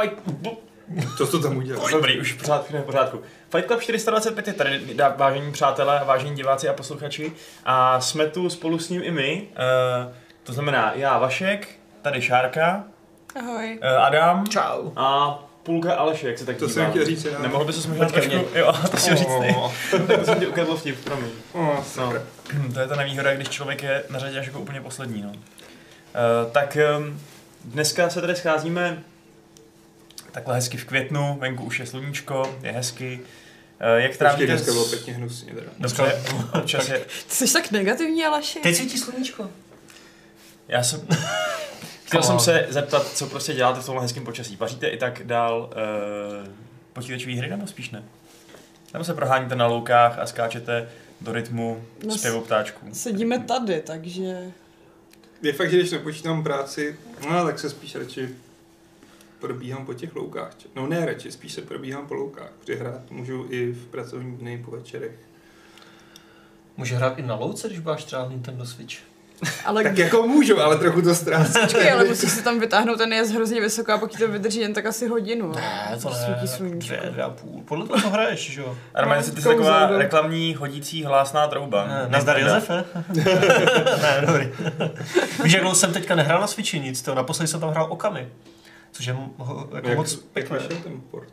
Fight... To to tam udělal. Dobrý, už pořád v pořádku. Fight Club 425 je tady, dá- vážení přátelé, vážení diváci a posluchači. A jsme tu spolu s ním i my. Uh, to znamená já, Vašek, tady Šárka, Ahoj. uh, Adam Čau. a půlka Alešek, jak se tak To dívám. jsem chtěl říct, já. Nemohl by se možná Počkej, trošku... Jo, to si říct ty. Oh, Tak to jsem ti ukradl vtip, promiň. oh, No, to je ta nevýhoda, když člověk je na řadě až jako úplně poslední. No. Uh, tak um, dneska se tady scházíme takhle hezky v květnu, venku už je sluníčko, je hezky. Uh, jak trávíte... dneska bylo pěkně hnusně teda. Dobře, občas je... Ty jsi tak negativní, Aleši. Teď svítí sluníčko. Já jsem... Chtěl jsem se zeptat, co prostě děláte v tomhle hezkém počasí. Paříte i tak dál uh, počítačové hry, nebo spíš ne? Nebo se proháníte na loukách a skáčete do rytmu No, zpěvu ptáčků? Sedíme tady, takže... Je fakt, že když nepočítám práci, no tak se spíš radši probíhám po těch loukách. No ne radši, spíš se probíhám po loukách. Přihrát můžu i v pracovní dny po večerech. Může hrát i na louce, když máš třeba Nintendo Switch. Ale Tak jako můžu, ale trochu to ztrácím. Počkej, ale musíš si tam vytáhnout, ten je hrozně vysoko a pokud to vydrží jen tak asi hodinu. Ne, to ne. Svítí sluníčko. Dvě, dvě a půl. Podle toho hraješ, že jo? A normálně No, si ty jsi taková no. reklamní hodící hlásná trouba. Ne, Nazdar Josefe. ne, dobrý. Víš, jak dlouho jsem teďka nehrál na Switchi nic, to naposledy jsem tam hrál Okami. Což je jako Jak, moc jak pěkné. vyšel ten port?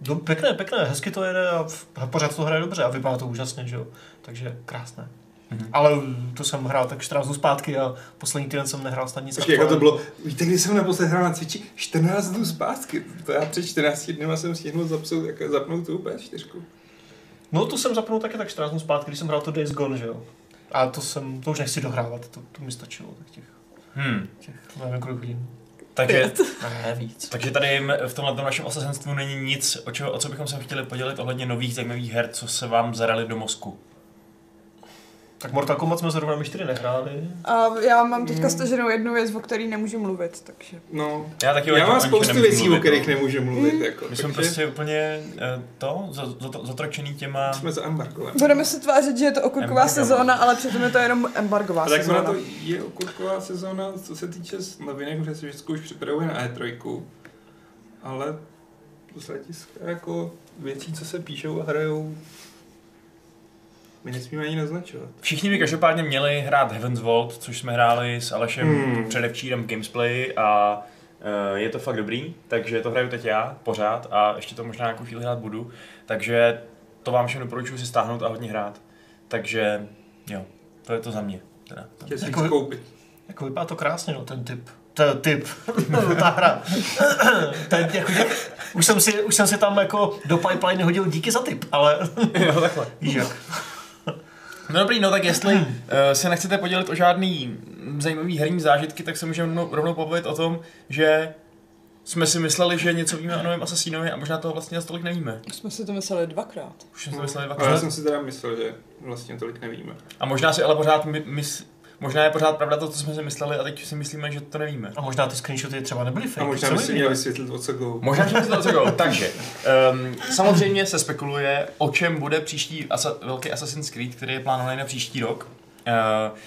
Do, pěkné, pěkné, hezky to jede a v- a pořád to hraje dobře a vypadá to úžasně, že jo. Takže krásné. Mhm. Ale to jsem hrál tak 14 dnů zpátky a poslední týden jsem nehrál snad nic. Počkej, jako to bylo, víte, kdy jsem naposled hrál na Twitchi? 14 dnů zpátky. To já před 14 dny jsem stihnul zapsat, jak, zapnout tu PS4. No to jsem zapnul taky tak 14 dnů zpátky, když jsem hrál to Days Gone, že jo. A to jsem, to už nechci dohrávat, to, to mi stačilo, tak těch, Hmm. těch nevím kolik hodin. Takže, víc. takže tady v tomhle našem osazenstvu není nic, o, čeho, o co bychom se chtěli podělit ohledně nových zajímavých her, co se vám zarali do mozku. Tak Mortal Kombat jsme zrovna my čtyři nehráli. A já mám teďka Hmm. staženou jednu věc, o který nemůžu mluvit, takže... No, Já taky o já mám spoustu věcí, o kterých no. nemůžu mluvit. Jako, My jsme takže prostě úplně eh, to, za- za- zotročený těma... jsme za embargovem. Budeme se tvářit, že je to okurková Embargo. sezóna, ale přitom je to jenom embargová A tak sezóna. ona to je okurková sezóna, co se týče novinek, protože se vždycky už připravuje na E3, ale z hlediska jako věcí, co se píšou a hrajou, my nesmíme ani naznačovat. Všichni by každopádně měli hrát Heaven's Vault, což jsme hráli s Alešem Hmm. předevčírem Gamesplay a uh, je to fakt dobrý, takže to hraju teď já pořád a ještě to možná nějakou chvíli hrát budu, takže to vám všem doporučuji si stáhnout a hodně hrát. Takže jo, to je to za mě. Teda. Si Jako- koupit. Jako vypadá to krásně, no, ten typ. Ten typ. Ta hra. ten, jako, už, jsem si, už jsem si tam jako do pipeline hodil díky za tip, ale jo, takhle. víš jak. No dobrý, no tak jestli uh, se nechcete podělit o žádný zajímavý herní zážitky, tak se můžeme rovnou, rovnou pobavit o tom, že jsme si mysleli, že něco víme o novém Assassinovi a možná toho vlastně tolik nevíme. Jsme si to mysleli dvakrát. Už jsme si to mysleli já dvakrát. jsem si teda myslel, že vlastně tolik nevíme. A možná si ale pořád my, mys, možná je pořád pravda to, co jsme si mysleli a teď si myslíme, že to nevíme. A možná ty screenshoty třeba nebyly fake. A možná by si měl vysvětlit, o co go. Možná, že to co go. Takže, um, samozřejmě se spekuluje, o čem bude příští asa, velký Assassin's Creed, který je plánovaný na příští rok. Uh,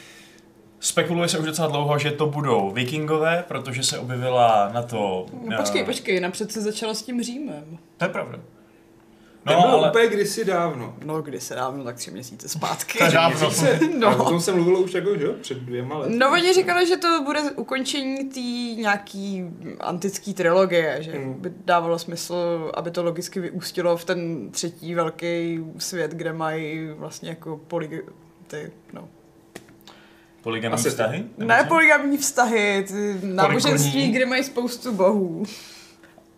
spekuluje se už docela dlouho, že to budou vikingové, protože se objevila na to... No, počkej, počkej, napřed se začalo s tím Římem. To je pravda. No, bylo ale, úplně kdysi dávno. No, kdy se dávno, tak tři měsíce zpátky. To je dávno. No. A o tom se mluvilo už jako, že jo, před dvěma lety. No, oni říkali, že to bude ukončení té nějaký antické trilogie, že Mm. by dávalo smysl, aby to logicky vyústilo v ten třetí velký svět, kde mají vlastně jako poly, ty, no. Polygamní Asi- vztahy? Ne poligamní vztahy, ty náboženství, kde mají spoustu bohů.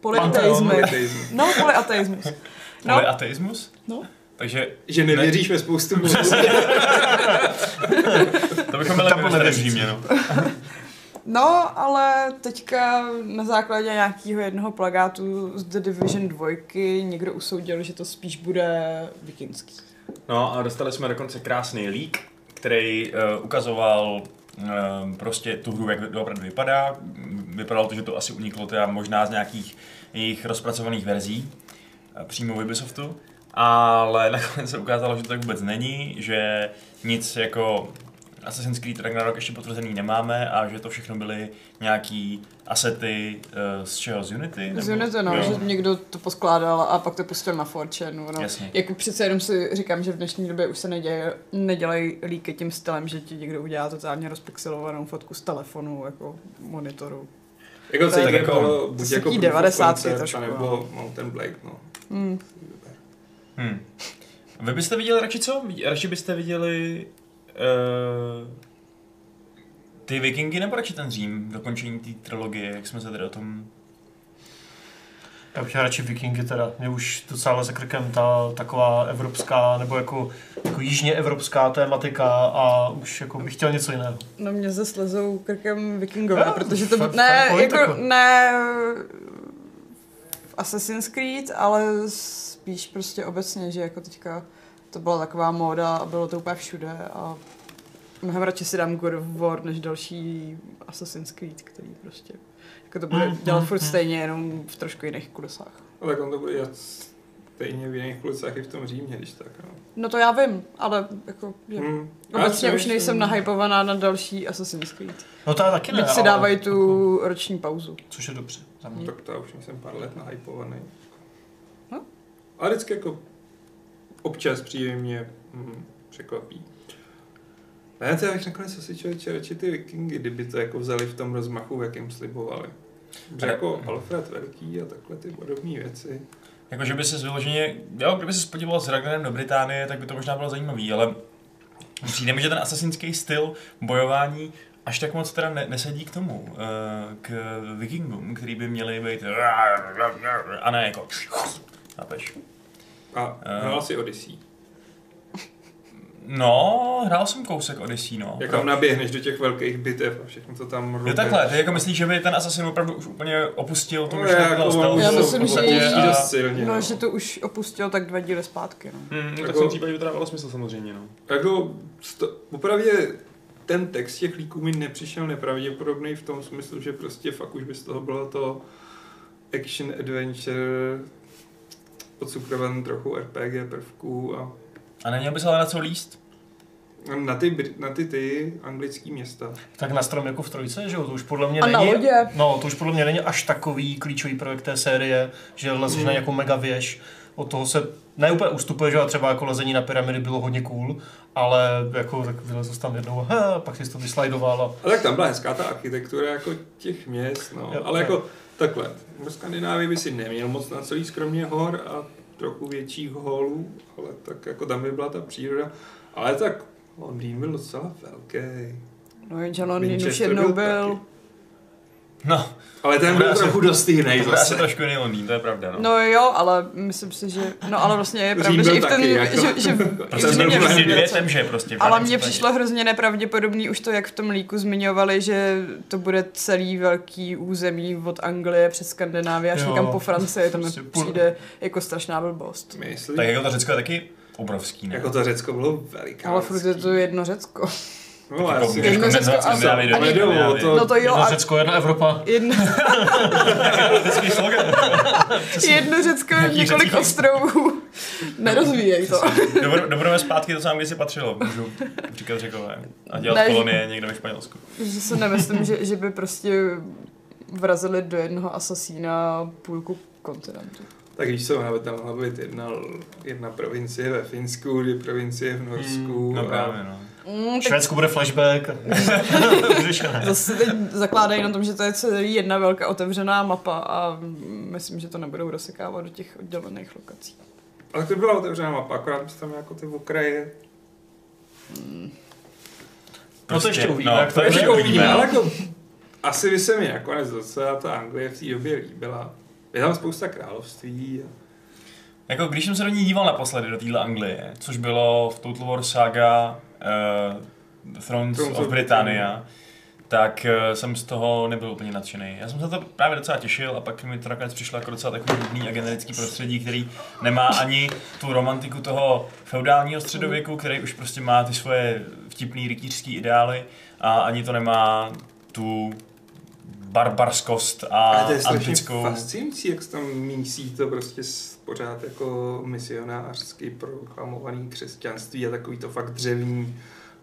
Politeismus. No, polyateismus. No, Polyateismus? no. Takže Že nevěříš ve spoustu bohů. to bychom byli v nevěřící. Římě, no. No, ale teďka na základě nějakého jednoho plagátu z The Division 2 někdo usoudil, že to spíš bude vikingský. No a dostali jsme dokonce krásný leak, který uh, ukazoval uh, prostě tu hru, jak to opravdu vypadá. Vypadalo to, že to asi uniklo teda možná z nějakých jejich rozpracovaných verzí přímo v Ubisoftu. Ale nakonec se ukázalo, že to tak vůbec není, že nic jako Assassin's Creed Ragnarok ještě potvrzený nemáme a že to všechno byly nějaký asety uh, z čeho? Z Unity? Z Unity, no, Jo. že někdo to poskládal a pak to pustil na 4 no. Jasně. Jako přece jenom si říkám, že v dnešní době už se neděje, nedělají líky tím stylem, že ti někdo udělá totálně rozpixelovanou fotku z telefonu, jako monitoru. Jako To je jako- to buď se jako tý Proof of 90 Concept, trošku, nebo Mountain Blade, no. Hmm. Hmm. Vy byste viděli radši co? Radši byste viděli uh, ty vikingy nebo radši ten Řím, dokončení té trilogie, jak jsme se tady o tom... Já bych radši vikingy teda. Mě už docela za krkem ta taková evropská, nebo jako, jako jižně evropská tématika a už jako bych chtěl něco jiného. No mě zase lezou krkem vikingové, Jo, protože to fakt- ne, fakt jako, ne Assassin's Creed, ale spíš prostě obecně, že jako teďka to byla taková móda a bylo to úplně všude a mnohem radši si dám God of War než další Assassin's Creed, který prostě jako to bude Mm, dělat mm, furt mm. stejně, jenom v trošku jiných kulesách. Ale tak on to bude dělat stejně v jiných kulicách i v tom Římě, když tak, no. No to já vím, ale jako, že Hmm. Obecně si už nejsem nahypovaná na další Assassin's Creed. No to já taky ne, Byť si dávají tu roční pauzu. Což je dobře za mě. No, tak to já už jsem pár let nahypovaný. No. Ale vždycky jako občas přijde mě hm, překvapí. Ne, to já bych nakonec asi člověče radši ty vikingy, kdyby to jako vzali v tom rozmachu, v jakém slibovali. Že jako Alfred Velký a takhle ty podobné věci. Jako, že by se vyloženě, jo, kdyby se podíval s Ragnarem do Británie, tak by to možná bylo zajímavý, ale přijde mi, že ten asasinský styl bojování až tak moc teda ne, nesedí k tomu, eh, k vikingům, který by měli být a ne jako chápeš? A Eh. hrál si Odyssey. No, hrál jsem kousek Odyssey, no. Jak tam naběhneš do těch velkých bitev a všechno to tam Jo takhle, ty jako myslíš, že by ten Assassin opravdu už úplně opustil tu No, myšlenku jako už Já to myslím, že jezdí dost silně. No, že to už opustil tak dva díly zpátky, no. Hmm, Mm, tak Jako- v tom případě by to dávalo smysl samozřejmě, no. Jako, sto, opravdu ten text těch líků mi nepřišel nepravděpodobný v tom smyslu, že prostě fakt už by z toho bylo to action adventure podsukrovaný trochu RPG prvků a A neměl bys ale na co líst? na ty, na ty ty anglický města. Tak na strom jako v trojce, že jo, to už podle mě A na není... lodě. No, to už podle mě není až takový klíčový projekt té série, že lezeš Mm. na nějakou mega věž. Od toho se ne úplně ustupuje, že jo, a třeba jako lezení na pyramidy bylo hodně cool, ale jako tak vylezl tam jednou, he, pak jsi to vyslajdoval a A tak tam byla hezká ta architektura jako těch měst, no. Jo, ale jo. jako takhle, v Skandinávii by si neměl moc na celý skromně hor a trochu větších holů, ale tak jako tam by byla ta příroda. Ale tak Londýn byl docela velký. No jenže Londýn už jednou byl byl. No, Ale ten To byl bude trochu dost jiný zase. trošku jiný Londýn, to je pravda, no. No jo, ale myslím si, že... No ale vlastně je pravda, že i v ten... taky, jako. Že, že, prostě dvě temže prostě. Ale mně přišlo hrozně nepravděpodobný už to, jak v tom líku zmiňovali, že to bude celý velký území od Anglie přes Skandinávii až někam po Francii. To mi Prostě přijde jako strašná blbost. Myslím, Tak jako to Řecko je taky obrovský, ne? jako to Řecko bylo veliká. Ale furt je to jedno Řecko. No, Jedno Řecko a- Skandinávii to- No to jo, jedno a Řecko, jedna Evropa. jedno, jedno Řecko je několik ostrovů. Nerozvíjej to. Dobro- Dobrové zpátky to sám si patřilo, můžu říkat řekové. A dělat Ne, kolonie někde ve Španělsku. Že se nemyslím, že, že by prostě vrazili do jednoho asasína půlku kontinentu. Tak víš co, ona by tam mohla být jedna, jedna provincie ve Finsku, dvě provincie v Norsku. No a- právě, no. Mm, tak Švédsku bude flashback. Zase teď zakládají na tom, že to je celý jedna velká otevřená mapa a myslím, že to nebudou rozsekávat do těch oddělených lokací. Ale to byla otevřená mapa, akorát bys tam jako ty okraje. No to ještě uvidíme, no, to to je. ještě uvidíme. uvidíme, ale jako asi by se mi nakonec docela ta Anglie v té době líbila. Je tam spousta království. A... Jako když jsem se do ní díval naposledy, do téhle Anglie, což bylo v Total War Saga uh, Thrones Thrones of Britannia, tak uh, jsem z toho nebyl úplně nadšený. Já jsem se to právě docela těšil a pak mi to nakonec přišlo jako docela takový nudný a generický prostředí, který nemá ani tu romantiku toho feudálního středověku, který už prostě má ty svoje vtipný rytířský ideály a ani to nemá tu barbarskost a Ale to je antickou... fascinující, jak se tam mísí to prostě s- pořád jako misionářsky proklamovaný křesťanství a takový to fakt dřevní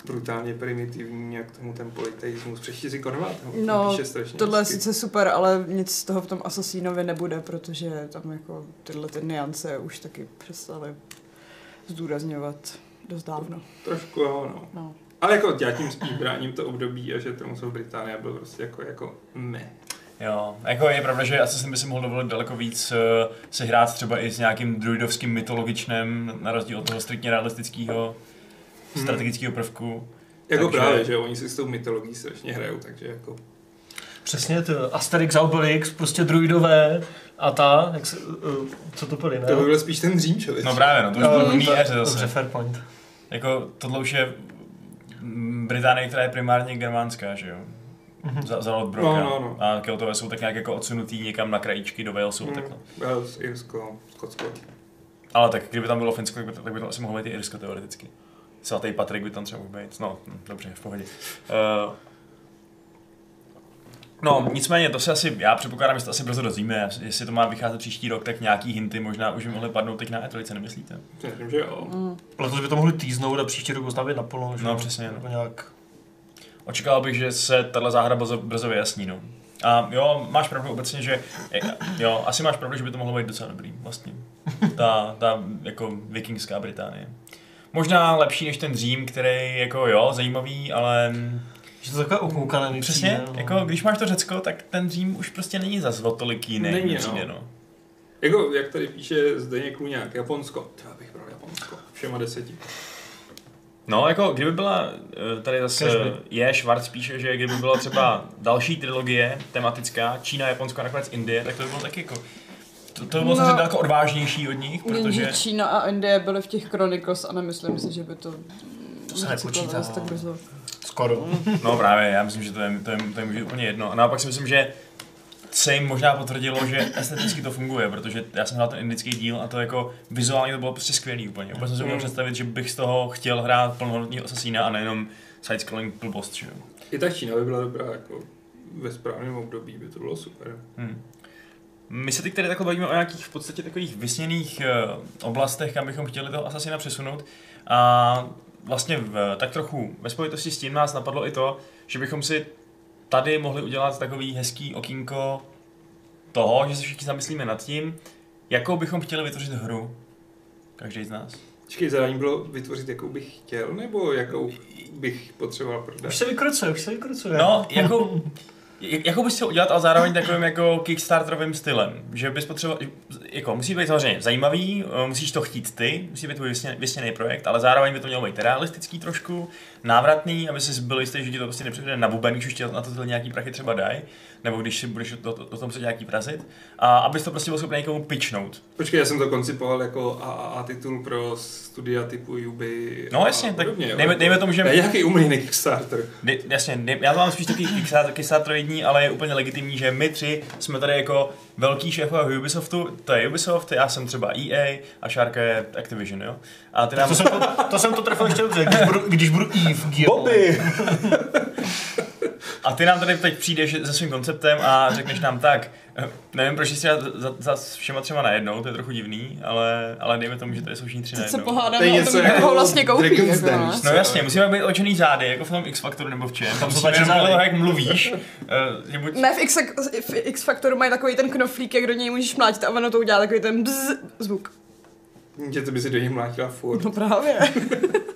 brutálně primitivní a k tomu ten politeismus. Přečti si Konvát, No, Tohle je sice super, ale nic z toho v tom Assassinovi nebude, protože tam jako tyhle ty niance už taky přestali zdůrazňovat dost dávno. Trošku jo, no. No. Ale jako já tím spíš bráním to období a že tomu jsou Británie byl prostě jako, jako ne. Jo, jako je pravda, že Assassin by si mohl dovolit daleko víc uh, se hrát třeba i s nějakým druidovským mytologičnem, na rozdíl od toho striktně realistického Hmm. strategického prvku. Jako Takže- právě, že oni si s tou mytologií strašně hrajou, takže jako... Přesně to. Asterix, Obelix, prostě druidové a ta, jak se, uh, co to byly, ne? To by byl spíš ten dřím, člověk. No právě, no, to už bylo jiný éře Dobře, zase. fair point. Jako tohle už je Británie, která je primárně germánská, že jo? Mhm. Za, za Lodbroka. No, no, no. A Keltové jsou tak nějak jako odsunutý někam na krajíčky do Walesu, Hmm. takhle. Wales, Irsko, Skotsko. Ale tak kdyby tam bylo Finsko, tak by, to, tak by to asi mohlo být i Irsko teoreticky. Svatý Patrik by tam třeba mohl být. No, hm, dobře, v pohodě. Uh, no, nicméně, to se asi, já předpokládám, že se to asi brzo dozvíme. Jestli to má vycházet příští rok, tak nějaký hinty možná už by mohly padnout teď na E3, nemyslíte? Myslím, že jo. Mm. Letos by to mohli týznout a příští rok oznávit naplno, že No, přesně, no. Nebo nějak... Očekával bych, že se tahle záhra brzo, brzo vyjasní, no. A jo, máš pravdu obecně, že jo, asi máš pravdu, že by to mohlo být docela dobrý, vlastně. Ta, ta jako vikingská Británie. Možná lepší než ten Řím, který jako jo, zajímavý, ale Že to takové okoukané přesně, no. jako když máš to Řecko, tak ten Řím už prostě není zas o tolik jiný, Není, no. no. Jako, jak tady píše Zdeněk Kluňák, Japonsko. Já bych bral Japonsko. Všema deseti. No, jako kdyby byla, eh, tady zase Cashby. je, Schwarz píše, že kdyby byla třeba další trilogie tematická, Čína, Japonsko a nakonec Indie, tak to by bylo taky jako, to, to by bylo No. no, daleko odvážnější od nich, protože... Jenže Čína a Indie byly v těch Chronicles a nemyslím si, že by to... To se nepočítá. Tak brzo. Skoro. No právě, já myslím, že to je, to je, to je může úplně jedno. A naopak si myslím, že se jim možná potvrdilo, že esteticky to funguje, protože já jsem hrál ten indický díl a to jako vizuálně to bylo prostě skvělý úplně. Úplně jsem si uměl Mm. představit, že bych z toho chtěl hrát plnohodnotného asasína a nejenom side-scrolling blbost, že jo. I ta Čína by byla dobrá, jako ve správném období by to bylo super. Hmm. My se teď tady takhle bavíme o nějakých v podstatě takových vysněných uh, oblastech, kam bychom chtěli toho asasina přesunout. A vlastně v, tak trochu ve spojitosti s tím nás napadlo i to, že bychom si tady mohli udělat takový hezký okýnko toho, že se všichni zamyslíme nad tím, jakou bychom chtěli vytvořit hru. Každý z nás. Počkej, zadání bylo vytvořit, jakou bych chtěl, nebo jakou bych potřeboval prodat? Už se vykrocuje, už se vykrocuje. No, jako, bys chtěl udělat, ale zároveň takovým jako kickstarterovým stylem, že bys potřeboval, jako musí být samozřejmě zajímavý, eh, musíš to chtít ty, musí být tvůj vysně- vysněný projekt, ale zároveň by to mělo být realistický trošku, návratný, aby si byl jistý, že ti to prostě nepřijde na buben, když už na to nějaký prachy třeba dají, nebo když si budeš o, o, o tom se nějaký vrazit, a abys to prostě byl schopný někomu pitchnout. Počkej, já jsem to koncipoval jako AAA titul pro studia typu Ubi No a jasně, tak podobně, dejme, dejme tomu, že... Je nějaký umělý Kickstarter. Dej, jasně, dej, já to mám spíš taky Kickstarter- Kickstarteroidní, ale je úplně legitimní, že my tři jsme tady jako velký šéfové Ubisoftu, to je Ubisoft, já jsem třeba EA a Šárka je Activision, jo? A ty nám... To jsem to, to, jsem to trefil ještě dobře, když budu, když budu Eve. Bobby! A ty nám tady teď přijdeš se svým konceptem a řekneš nám tak, eh, nevím proč jsi za, za, za všema třema najednou, to je trochu divný, ale, ale dejme tomu, že tady jsou všichni tři Teď se najednou. To je pohádáme o něco tom, kdo jako ho vlastně koupí. Jako, no. No jasně, musíme být očený zády, jako v tom X Factoru nebo v čem. Tam jsou jenom podle zády. toho, jak mluvíš, že buď... Ne, v X, v X Factoru mají takový ten knoflík, jak do něj můžeš mlátit a ono to udělá takový ten bzz zvuk. Že to by si do něj mlátila furt. No právě.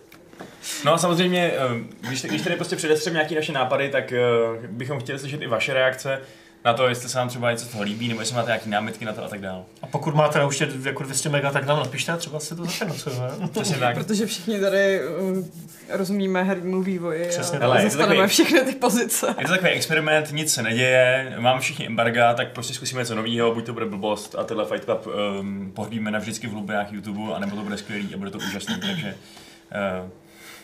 No a samozřejmě, eh, když, když tady prostě předestřem nějaký naše nápady, tak eh, bychom chtěli slyšet i vaše reakce na to, jestli se nám třeba něco z toho líbí, nebo jestli máte nějaké námitky na to a tak dále. A pokud máte na účtě jako 200 mega, tak nám napište a třeba si to zafinancujeme. Přesně tak. Protože všichni tady uh, rozumíme hernímu vývoji Přesně a. Hele, zastaneme takový- všechny ty pozice. Je to takový experiment, nic se neděje, mám všichni embarga, tak prostě zkusíme něco nového, buď to bude blbost a tenhle Fight Club um, pohřbíme navždycky v hlubinách YouTube, anebo to bude skvělý a bude to úžasný, takže uh,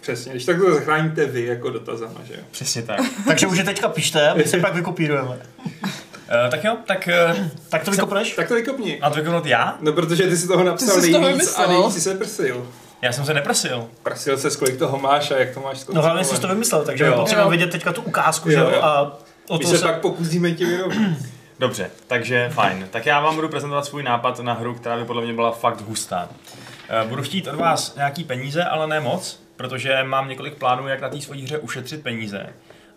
Přesně, když tak to zachráníte vy jako dotazama, že jo? přesně tak. Takže už je teďka pište a my si pak vykopírujeme. Uh, tak jo, tak uh, Tak to vykopneš? Tak to vykopni. a to vyknout já? No protože ty si toho napsal jsi z toho nejvíc a nejvíc si se prsil. Já jsem se neprosil. Prasil se, kolik toho máš a jak to máš No hlavně jsi to vymyslel, takže Jo. je potřeba Jo. vidět teďka tu ukázku, Jo, že jo? A o My to se se... pak pokusíme ti vyrovnat. Dobře, takže fajn. Tak já vám budu prezentovat svůj nápad na hru, která by podle mě byla fakt hustá. Eh, Budu chtít od vás nějaký peníze, ale ne moc, protože mám několik plánů, jak na té svojí hře ušetřit peníze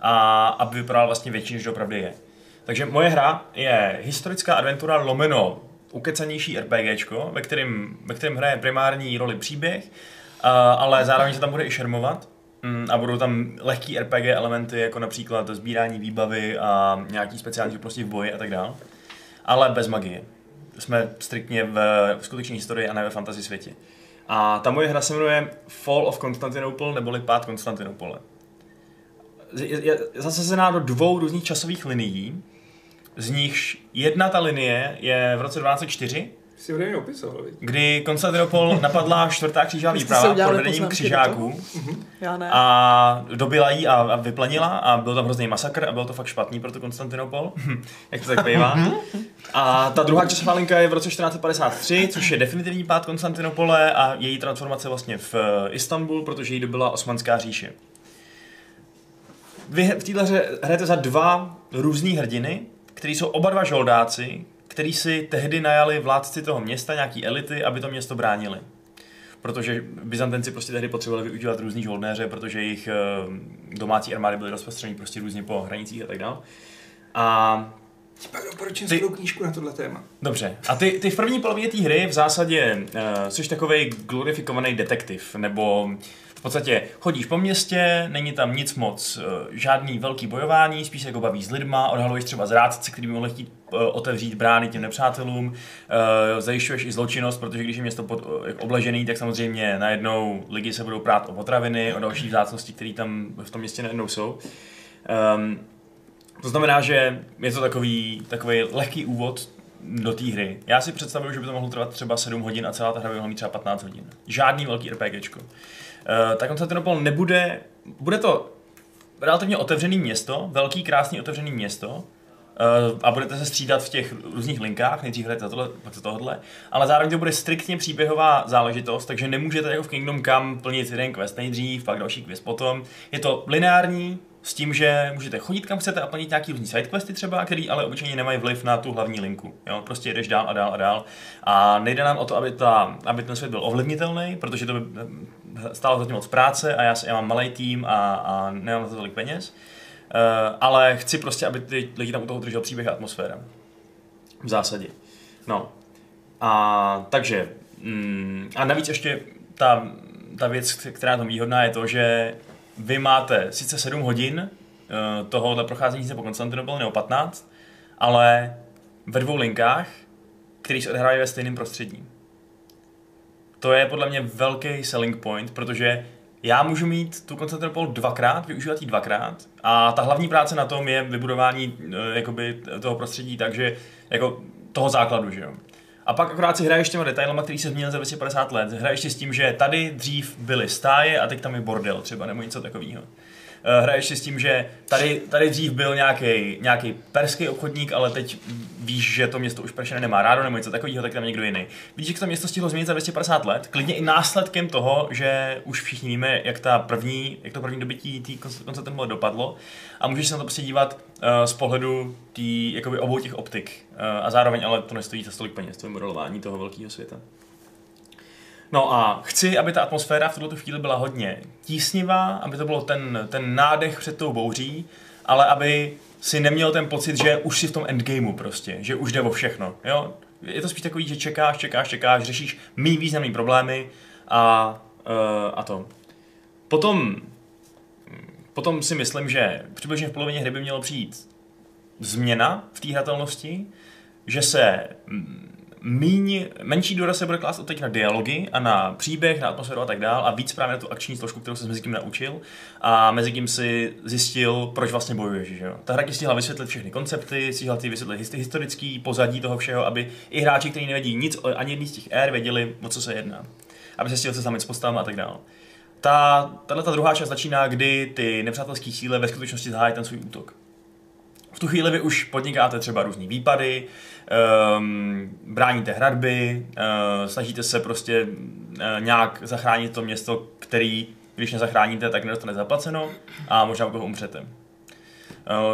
a aby vypadal vlastně větší, než doopravdy je. Takže moje hra je historická adventura lomeno ukecanější RPGčko, ve kterém, ve kterém hraje primární roli příběh, ale zároveň se tam bude i šermovat. Mm, A budou tam lehký RPG elementy, jako například sbírání výbavy a nějaký speciální schopnosti v boji a tak dále. Ale bez magie. Jsme striktně v, v skutečné historii a ne ve fantasy světě. A ta moje hra se jmenuje Fall of Constantinople, neboli Pád Konstantinopole. Je, je zasazená do dvou různých časových linií, z nichž jedna ta linie je v roce 1204, Si ho mě opisoval, viď? kdy Konstantinopol napadla čtvrtá křížová výprava pod vedením křižáků Já ne. a dobila jí a, a vyplanila a byl tam hrozný masakr a bylo to fakt špatný pro to Konstantinopol, jak to tak bývá. A ta druhá časová linka je v roce 1453, což je definitivní pád Konstantinopole a její transformace vlastně v eh, Istanbul, protože jí dobila Osmanská říše. Vy v téhle hře hrajete za dva různý hrdiny, kteří jsou oba dva žoldáci, který si tehdy najali vládci toho města, nějaký elity, aby to město bránili. Protože Byzantenci prostě tehdy potřebovali využívat různý žoldnéře, protože jejich eh, domácí armády byly rozprostřeny prostě různě po hranicích a tak dále. A Ti pak doporučím Ty- knížku na tohle téma. Dobře. A ty, ty v první polovině té hry v zásadě uh, jsi takový glorifikovaný detektiv, nebo v podstatě chodíš po městě, není tam nic moc, uh, žádný velký bojování, spíš se jako bavíš s lidma, odhaluješ třeba zrádce, který by mohli chtít uh, otevřít brány těm nepřátelům, uh, zajišťuješ i zločinnost, protože když je město pod, obležený, tak samozřejmě najednou lidi se budou prát o potraviny, o další vzácnosti, které tam v tom městě najednou jsou. Um, to znamená, že je to takový, takový lehký úvod do té hry. Já si představuju, že by to mohlo trvat třeba 7 hodin a celá ta hra by mohla mít třeba 15 hodin. Žádný velký RPGčko. Uh, tak Konstantinopol nebude, bude to relativně otevřený město, velký, krásný otevřený město, uh, a budete se střídat v těch různých linkách, nejdřív hrajete za tohle, pak za tohle, ale zároveň to bude striktně příběhová záležitost, takže nemůžete jako v Kingdom Come plnit jeden quest nejdřív, pak další quest potom. Je to lineární, s tím, že můžete chodit kam chcete a plnit nějaký různý sidequesty třeba, který ale obyčejně nemají vliv na tu hlavní linku. Jo? Prostě jedeš dál a dál a dál. A nejde nám o to, aby, ta, aby ten svět byl ovlivnitelný, protože to by stálo zatím moc práce a já, já mám malý tým a, a nemám na to tolik peněz. Uh, ale chci prostě, aby ty lidi tam u toho držel příběh a atmosféra. V zásadě. No. A takže, mm, a navíc ještě ta, ta věc, která je tam výhodná, je to, že vy máte sice 7 hodin uh, tohohle procházení se po Konstantinopoli nebo 15, ale ve dvou linkách, který se odehrávají ve stejném prostředí. To je podle mě velký selling point, protože já můžu mít tu Konstantinopol dvakrát, využívat ji dvakrát a ta hlavní práce na tom je vybudování uh, jakoby toho prostředí, takže jako toho základu, že jo. A pak akorát si hraješ těma detailama, který se změnil za 250 let. Hraješ si s tím, že tady dřív byly stáje a teď tam je bordel třeba, nebo něco takového. Hraješ si s tím, že tady, tady dřív byl nějaký nějaký perský obchodník, ale teď víš, že to město už pršené nemá rádo, nebo něco takového, tak tam někdo jiný. Víš, že to město stihlo změnit za 250 let, klidně i následkem toho, že už všichni víme, jak, ta první, jak to první dobytí té Konstantinopole dopadlo. A můžeš se na to prostě dívat uh, z pohledu tý, jakoby obou těch optik. Uh, a zároveň ale to nestojí za stolik peněz, to modelování toho velkého světa. No a chci, aby ta atmosféra v tuto chvíli byla hodně tísnivá, aby to bylo ten, ten nádech před tou bouří, ale aby si neměl ten pocit, že už si v tom endgameu prostě, že už jde o všechno, jo? Je to spíš takový, že čekáš, čekáš, čekáš, řešíš mý významný problémy a, uh, a to. Potom, potom si myslím, že přibližně v polovině hry by mělo přijít změna v té hratelnosti, že se mm, míň, menší důraz se bude klást od teď na dialogy a na příběh, na atmosféru a tak dál a víc právě na tu akční složku, kterou jsem mezi tím naučil a mezi tím si zjistil, proč vlastně bojuješ. Že jo? Ta hra ti stihla vysvětlit všechny koncepty, stihla ti vysvětlit hist- historický pozadí toho všeho, aby i hráči, kteří nevědí nic o ani jedný z těch ér, věděli, o co se jedná. Aby se stihl seznámit s postavami a tak dále. Ta, tahle ta druhá část začíná, kdy ty nepřátelské síly ve skutečnosti zahájí ten svůj útok. V tu chvíli vy už podnikáte třeba různé výpady, um, bráníte hradby, uh, snažíte se prostě uh, nějak zachránit to město, který, když nezachráníte, tak nedostane zaplaceno a možná u toho umřete. Uh,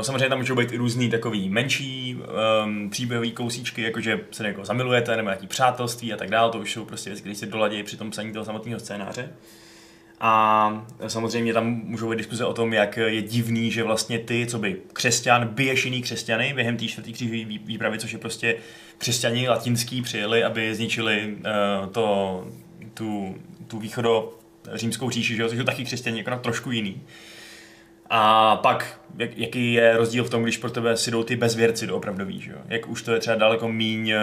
samozřejmě tam můžou být i různý takový menší um, příběhový kousíčky, jakože se někoho zamilujete, nebo nějaký přátelství a tak dále, to už jsou prostě věci, které se doladějí při tom psaní toho samotného scénáře. A samozřejmě tam můžou být diskuze o tom, jak je divný, že vlastně ty, co by křesťan, biješ jiný křesťany během té čtvrtý křížové vý- výpravy, což je prostě křesťani latinský přijeli, aby zničili uh, to, tu, tu východo římskou říši, že jo, což jsou taky křesťani jako na trošku jiný. A pak, jak, jaký je rozdíl v tom, když pro tebe si jdou ty bezvěrci do opravdový, že jo? Jak už to je třeba daleko míň eh,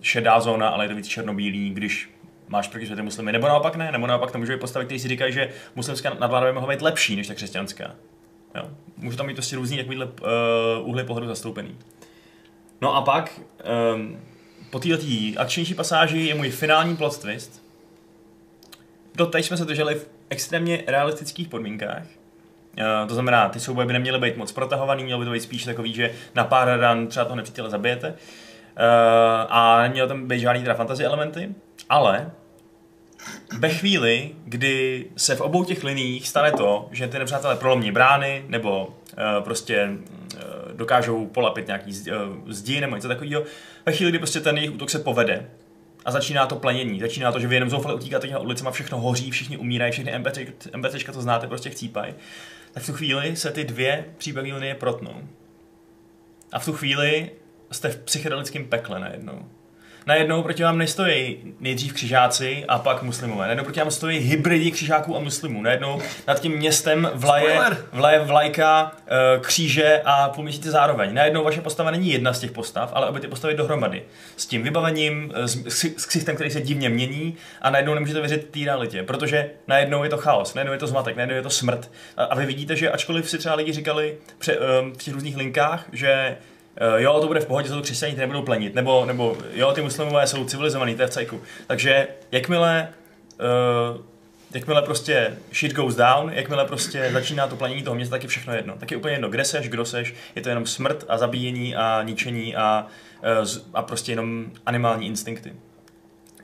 šedá zóna, ale je to víc černobílý, když máš proti světě muslimy. Nebo naopak ne, nebo naopak to může být postavit, který si říkají, že muslimská nadvláda by mohla být lepší než ta křesťanská. Jo? Může tam být prostě různý takovýhle uh, úhly pohledu zastoupený. No a pak, um, po této akčnější pasáži je můj finální plot twist. Doteď jsme se drželi v extrémně realistických podmínkách. Uh, to znamená, ty souboje by neměly být moc protahovaný, mělo by to být spíš takový, že na pár ran třeba toho nepřítele zabijete. Uh, a nemělo tam být žádný teda fantasy elementy, ale ve chvíli, kdy se v obou těch liních stane to, že ty nepřátelé prolomí brány, nebo uh, prostě uh, dokážou polapit nějaký zdi, uh, zdi nebo něco takového, ve chvíli, kdy prostě ten jejich útok se povede, a začíná to plenění, začíná to, že vy jenom zoufale utíkáte těma ulicema, všechno hoří, všichni umírají, všechny NPC, NPCčka to znáte, prostě chcípají, tak v tu chvíli se ty dvě příběhové linie protnou. A v tu chvíli jste v psychedelickém pekle najednou. Najednou proti vám nestojí nejdřív křižáci a pak muslimové. Najednou proti vám stojí hybridi křižáků a muslimů. Najednou nad tím městem vlaje, vlaje vlajka, eh, kříže a půl měsíce zároveň. Najednou vaše postava není jedna z těch postav, ale obě ty postavy dohromady. S tím vybavením, eh, s, s, ksichtem, který se divně mění a najednou nemůžete věřit té realitě, protože najednou je to chaos, najednou je to zmatek, najednou je to smrt. A, a vy vidíte, že ačkoliv si třeba lidi říkali pře, eh, v těch různých linkách, že jo, to bude v pohodě, to křesťané, ty nebudou plenit, nebo, nebo jo, ty muslimové jsou civilizovaní, to je v cajku. Takže jakmile, uh, jakmile prostě shit goes down, jakmile prostě začíná to plenění toho města, tak je všechno jedno. Tak je úplně jedno, kde seš, kdo seš, je to jenom smrt a zabíjení a ničení a, uh, a prostě jenom animální instinkty.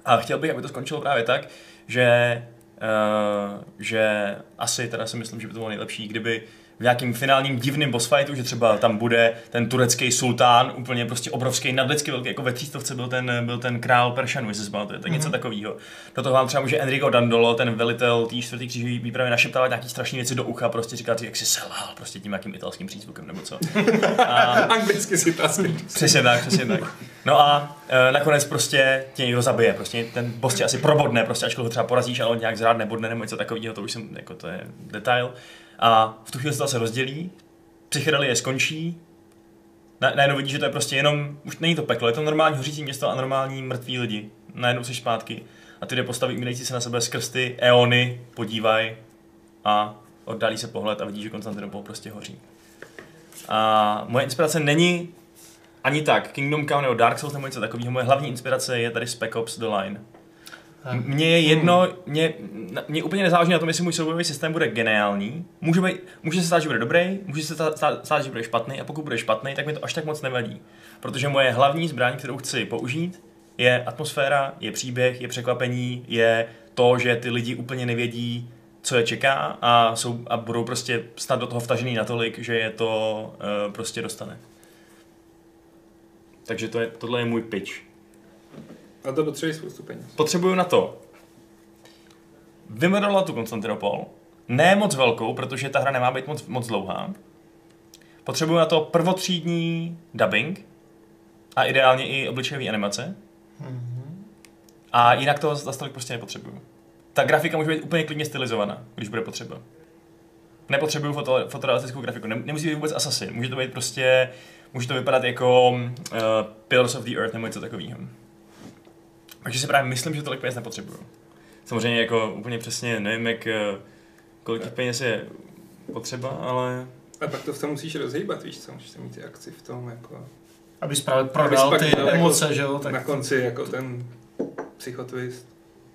A chtěl bych, aby to skončilo právě tak, že, uh, že asi teda si myslím, že by to bylo nejlepší, kdyby v nějakým finálním divným boss fightu, že třeba tam bude ten turecký sultán, úplně prostě obrovský, nadlidsky velký, jako ve třístovce byl ten, byl ten král Peršanů, jestli si pamatujete, tak něco Mhm. takového. Do toho vám třeba může Enrico Dandolo, ten velitel té čtvrtý křížové výpravy, našeptávat nějaký strašné věci do ucha, prostě říkat, jak si selhal, prostě tím nějakým italským přízvukem nebo co. A, Anglicky si to asi Přesně tak, přesně tak. No a e, nakonec prostě tě někdo zabije, prostě ten boss tě asi probodne, prostě ačkoliv ho třeba porazíš, ale on nějak zrád nebodne nebo něco takového, to už jsem, jako to je detail. A v tu chvíli se to se rozdělí, psychedelie skončí, na, najednou vidíš, že to je prostě jenom, už není to peklo, je to normální hořící město a normální mrtví lidi. Najednou jsi zpátky a ty dvě postavy umírající se na sebe skrz ty eony podívají a oddálí se pohled a vidíš, že Konstantinopol prostě hoří. A moje inspirace není ani tak Kingdom Come nebo Dark Souls nebo něco takového. Moje hlavní inspirace je tady Spec Ops The Line. Mně je jedno, mě, mě úplně nezáleží na tom, jestli můj soubojový systém bude geniální. Může, být, může se stát, že bude dobrý, může se stát- stát, stát, že bude špatný a pokud bude špatný, tak mi to až tak moc nevadí. Protože moje hlavní zbraň, kterou chci použít, je atmosféra, je příběh, je překvapení, je to, že ty lidi úplně nevědí, co je čeká a, jsou, a budou prostě snad do toho vtažený natolik, že je to uh, prostě dostane. Takže to je, tohle je můj pitch. A to potřebuje spoustu peněz. Potřebuju na to vymodelovat tu Konstantinopol, ne moc velkou, protože ta hra nemá být moc, moc dlouhá. Potřebuju na to prvotřídní dubbing a ideálně i obličejové animace. A jinak to zase tolik prostě nepotřebuju. Ta grafika může být úplně klidně stylizovaná, když bude potřeba. Nepotřebuju foto, fotorealistickou grafiku, Nem- nemusí být vůbec Assassin, může to být prostě, může to vypadat jako uh, Pillars of the Earth nebo něco takového. Takže si právě myslím, že tolik peněz nepotřebuju. Samozřejmě jako úplně přesně nevím, jak, eh, kolik těch peněz je potřeba, ale A pak to v tom musíš rozhýbat, víš co, musíš tam mít ty akci v tom, jako Abys právě prodal ty dal jako emoce, že jo? Tak na konci jako ten psychotwist.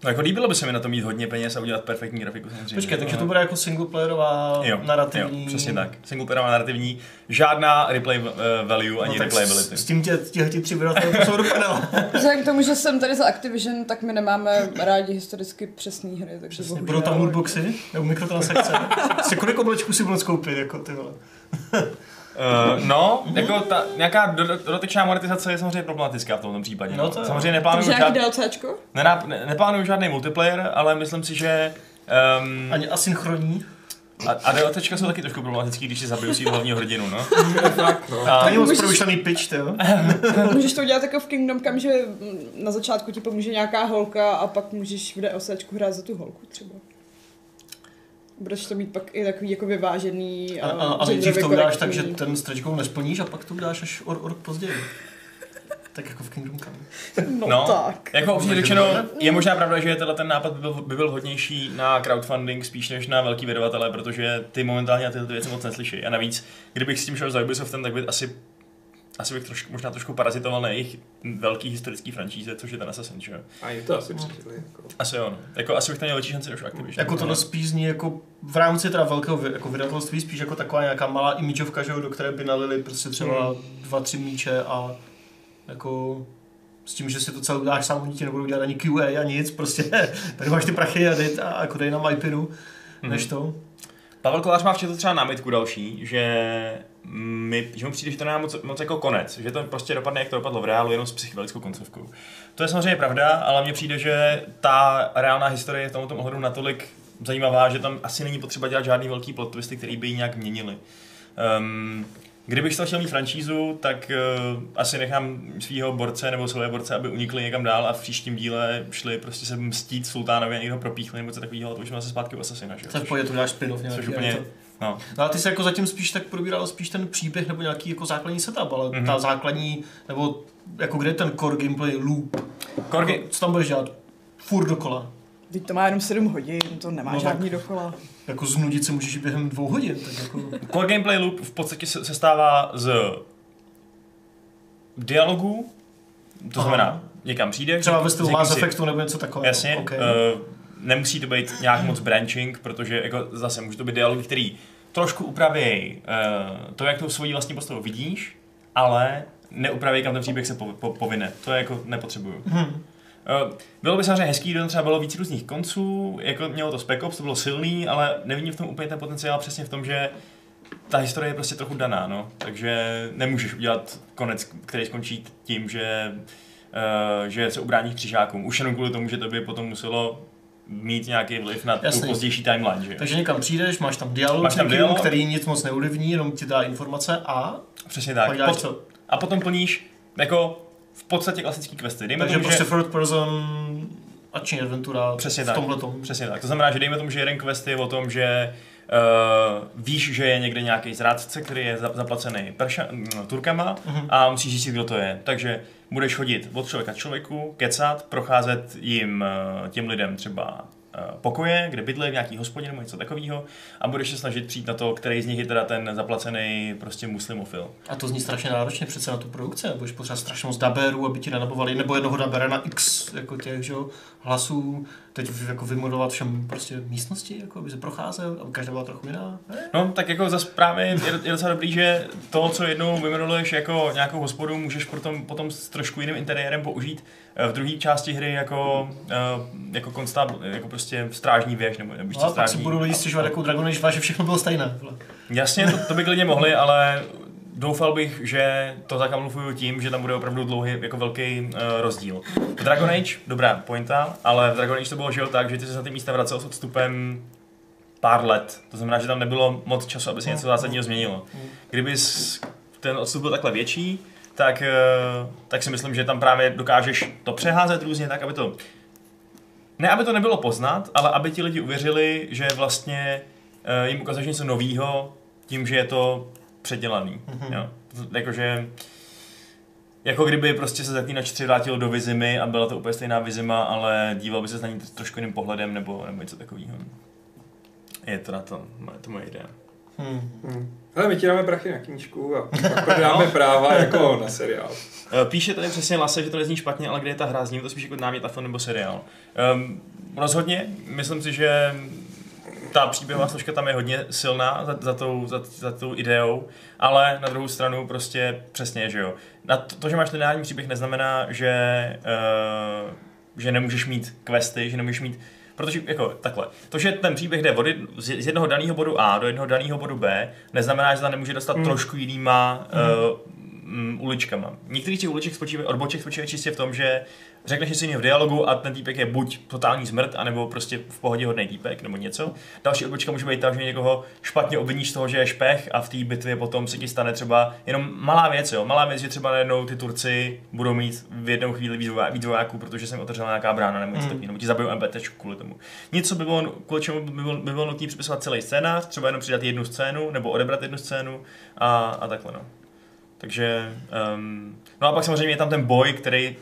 No, jako líbilo by se mi na to mít hodně peněz a udělat perfektní grafiku samozřejmě. Počkej, takže to bude jako singleplayerová Jo, narrativní... Jo, přesně tak. Singleplayerová narrativní, žádná replay eh, value ani No, replayability. s, s tím tě, těhle ti tři vydavatelé jsou do prdele. Vzhledem k tomu, že jsem tady za Activision, tak my nemáme rádi historicky přesné hry, takže Přesně, budou tam lootboxy nebo mikrotransakce. si kolik oblečků si budou skoupit, jako ty vole. Uh, no, jako ta nějaká do- do- dotyčná monetizace je samozřejmě problematická v tomto případě. No No, to jo. samozřejmě neplánuju, nějaký žád, DLCčko? nenáp, ne, neplánuju žádný multiplayer, ale myslím si, že Um, Ani asynchronní. a, a DLTčka jsou taky trošku problematický, když si zabijou svého hlavního hrdinu, no. To je fakt, no. A, moc můžeš- promyšlený pitch, to jo? Můžeš to udělat jako v Kingdom Come, že na začátku ti pomůže nějaká holka a pak můžeš v DLCčku hrát za tu holku třeba. Budeš to mít pak i takový jako vyvážený A, a, a, a nejdřív to uděláš tak, že ten stretch goal nesplníš a pak to uděláš až o, o rok později. Tak jako v Kingdom Come. No, No. tak. Jako upřímně Takže řečeno, je možná pravda, že tenhle ten nápad by byl, by byl hodnější na crowdfunding spíš než na velký vydavatele, protože ty momentálně na tyhle věci moc neslyší. A navíc, kdybych s tím šel za Ubisoftem, tak by asi asi bych trošku, možná trošku parazitoval na jejich velký historický franšíze, což je ten Assassin, že jo? A jim to asi přežili. Jako. Asi jo, no. Jako asi bych tam měl větší šanci než Activision. Jako tohle spíš zní jako v rámci teda velkého jako vydavatelství, spíš jako taková nějaká malá imidžovka, že jo, do které by nalili prostě třeba dva, tři míče a jako s tím, že si to celé uděláš sám, oni ti nebudou dělat ani QA a nic, prostě tady máš ty prachy a dej, a jako dej nám IPinu, než to. Pavel Kolář má v třeba námitku další, že mi, že mu přijde, že to nemá moc, moc jako konec, že to prostě dopadne, jak to dopadlo v reálu, jenom s psychedelickou koncovkou. To je samozřejmě pravda, ale mně přijde, že ta reálná historie je v tomto ohledu natolik zajímavá, že tam asi není potřeba dělat žádný velký plot twisty, který by ji nějak měnili. Um, Kdybych to chtěl mít franšízu, tak uh, asi nechám svého borce nebo své borce, aby unikli někam dál a v příštím díle šli prostě se mstít sultánovi a někdo propíchli nebo co takového, to už jsme zase zpátky u Assassina, že? Tak pojď, to dáš spin-off nějaký. Což úplně, to- no. No a ty se jako zatím spíš tak probíral spíš ten příběh nebo nějaký jako základní setup, ale Mhm. mm-hmm. ta základní, nebo jako kde je ten core gameplay loop, Korgy, jako, co tam budeš dělat? Furt dokola. Teď to má jenom 7 hodin, to nemá No tak- žádný dokola. Jako znudit se můžeš během dvou hodin, tak jako... Core gameplay loop v podstatě se, se stává z dialogů, to Aha. znamená, někam přijdeš, Třeba ve stylu Mass Effectu nebo něco takového. Jasně, Okay. uh, nemusí to být nějak moc branching, protože jako zase může to být dialog, který trošku upraví uh, to, jak tu svoji vlastní postavu vidíš, ale neupraví, kam ten příběh se po, po, povine. To je jako nepotřebuju. Hmm. Uh, bylo by samozřejmě hezký, kdyby třeba bylo víc různých konců, jako mělo to Spec Ops, to bylo silný, ale nevidím v tom úplně ten potenciál přesně v tom, že ta historie je prostě trochu daná, no. Takže nemůžeš udělat konec, který skončí tím, že, uh, že se ubráníš křižákům. Už jenom kvůli tomu, že to by potom muselo mít nějaký vliv na tu pozdější timeline, že? Takže někam přijdeš, máš tam dialog, Máš tam dialog. který nic moc neulivní, jenom ti dá informace a Přesně pak tak. Pot, co? a potom plníš jako v podstatě klasický questy. Dejme Takže tomu, prostě že... third person akční adventura Přesně v tak. tomhle tom. Přesně tak. To znamená, že dejme tomu, že jeden quest je o tom, že uh, víš, že je někde nějaký zrádce, který je za- zaplacený perša, mm, Turkama Mhm. a musíš zjistit, kdo to je. Takže budeš chodit od člověka k člověku, kecat, procházet jim uh, těm lidem třeba pokoje, kde bydlí v nějaký hospodě nebo něco takového a budeš se snažit přijít na to, který z nich je teda ten zaplacený prostě muslimofil. A to zní strašně náročně přece na tu produkci, budeš potřebovat strašně moc daberů, aby ti nenabovali, nebo jednoho dabera na x jako těch že, jo, hlasů, teď jako vymodulovat všem prostě místnosti, jako, aby se procházel, aby každá byla trochu jiná. Ne? No, tak jako zase právě je, je docela dobrý, že to, co jednou vyjmenuješ jako nějakou hospodu, můžeš potom, potom s trošku jiným interiérem použít eh, v druhé části hry jako, eh, jako konstabl, jako prostě strážní věž, nebo, nebo No, strážní. budou lidi stěžovat jako Dragon Age 2, že všechno bylo stejné. vole. Jasně, to, to by klidně mohli, ale doufal bych, že to zakamufluju tím, že tam bude opravdu dlouhý, jako velký uh, rozdíl. V Dragon Age, dobrá pointa, ale v Dragon Age to bylo jo, tak, že ty se na ty místa vracel s odstupem pár let. To znamená, že tam nebylo moc času, aby se něco zásadního změnilo. Kdyby ten odstup byl takhle větší, tak, eh, tak si myslím, že tam právě dokážeš to přeházet různě tak, aby to ne, aby to nebylo poznat, ale aby ti lidi uvěřili, že vlastně uh, jim ukazuješ něco nového tím, že je to předělaný. Mhm. Jo. Jakože jako kdyby prostě se zaklínač 3 vrátil do Vizimy a byla to úplně stejná Vizima, ale díval by se na ní trošku jiným pohledem nebo, nebo něco takového. Je to na to, je to moje idea. Hmm. Hmm. Hele, my ti dáme prachy na knížku a pak prodáme práva jako na seriál. Eh, Píše tady přesně Lase, že to nezní špatně, ale kde je ta hra? Zní to spíš jako námět film nebo seriál. Um, rozhodně, myslím si, že ta příběhová složka tam je hodně silná za, za, tou, za, za tou ideou, ale na druhou stranu prostě přesně, že jo. Na to, to že máš lineární příběh, neznamená, že, uh, že nemůžeš mít questy, že nemůžeš mít Protože jako takhle, to, že ten příběh jde vody z jednoho daného bodu A do jednoho daného bodu B, neznamená, že se tam nemůže dostat Hmm. trošku jinýma uh, mm, uličkama. Některý z těch uliček spočívají, odboček spočívají čistě v tom, že řekneš si v dialogu a ten týpek je buď totální smrt, anebo prostě v pohodě hodný týpek, nebo něco. Další odbočka může být ta, že někoho špatně obviníš z toho, že je špech a v té bitvě potom se ti stane třeba jenom malá věc, jo. Malá věc, že třeba najednou ty Turci budou mít v jednou chvíli víc vojáků, protože jsem otevřela nějaká brána nebo něco Hmm. takového, nebo ti zabijou MPT kvůli tomu. Něco by bylo, kvůli čemu by bylo, by bylo nutné připisovat celý scénář, třeba jenom přidat jednu scénu, nebo odebrat jednu scénu a, a takhle no. Takže, um, no a pak samozřejmě je tam ten boj, který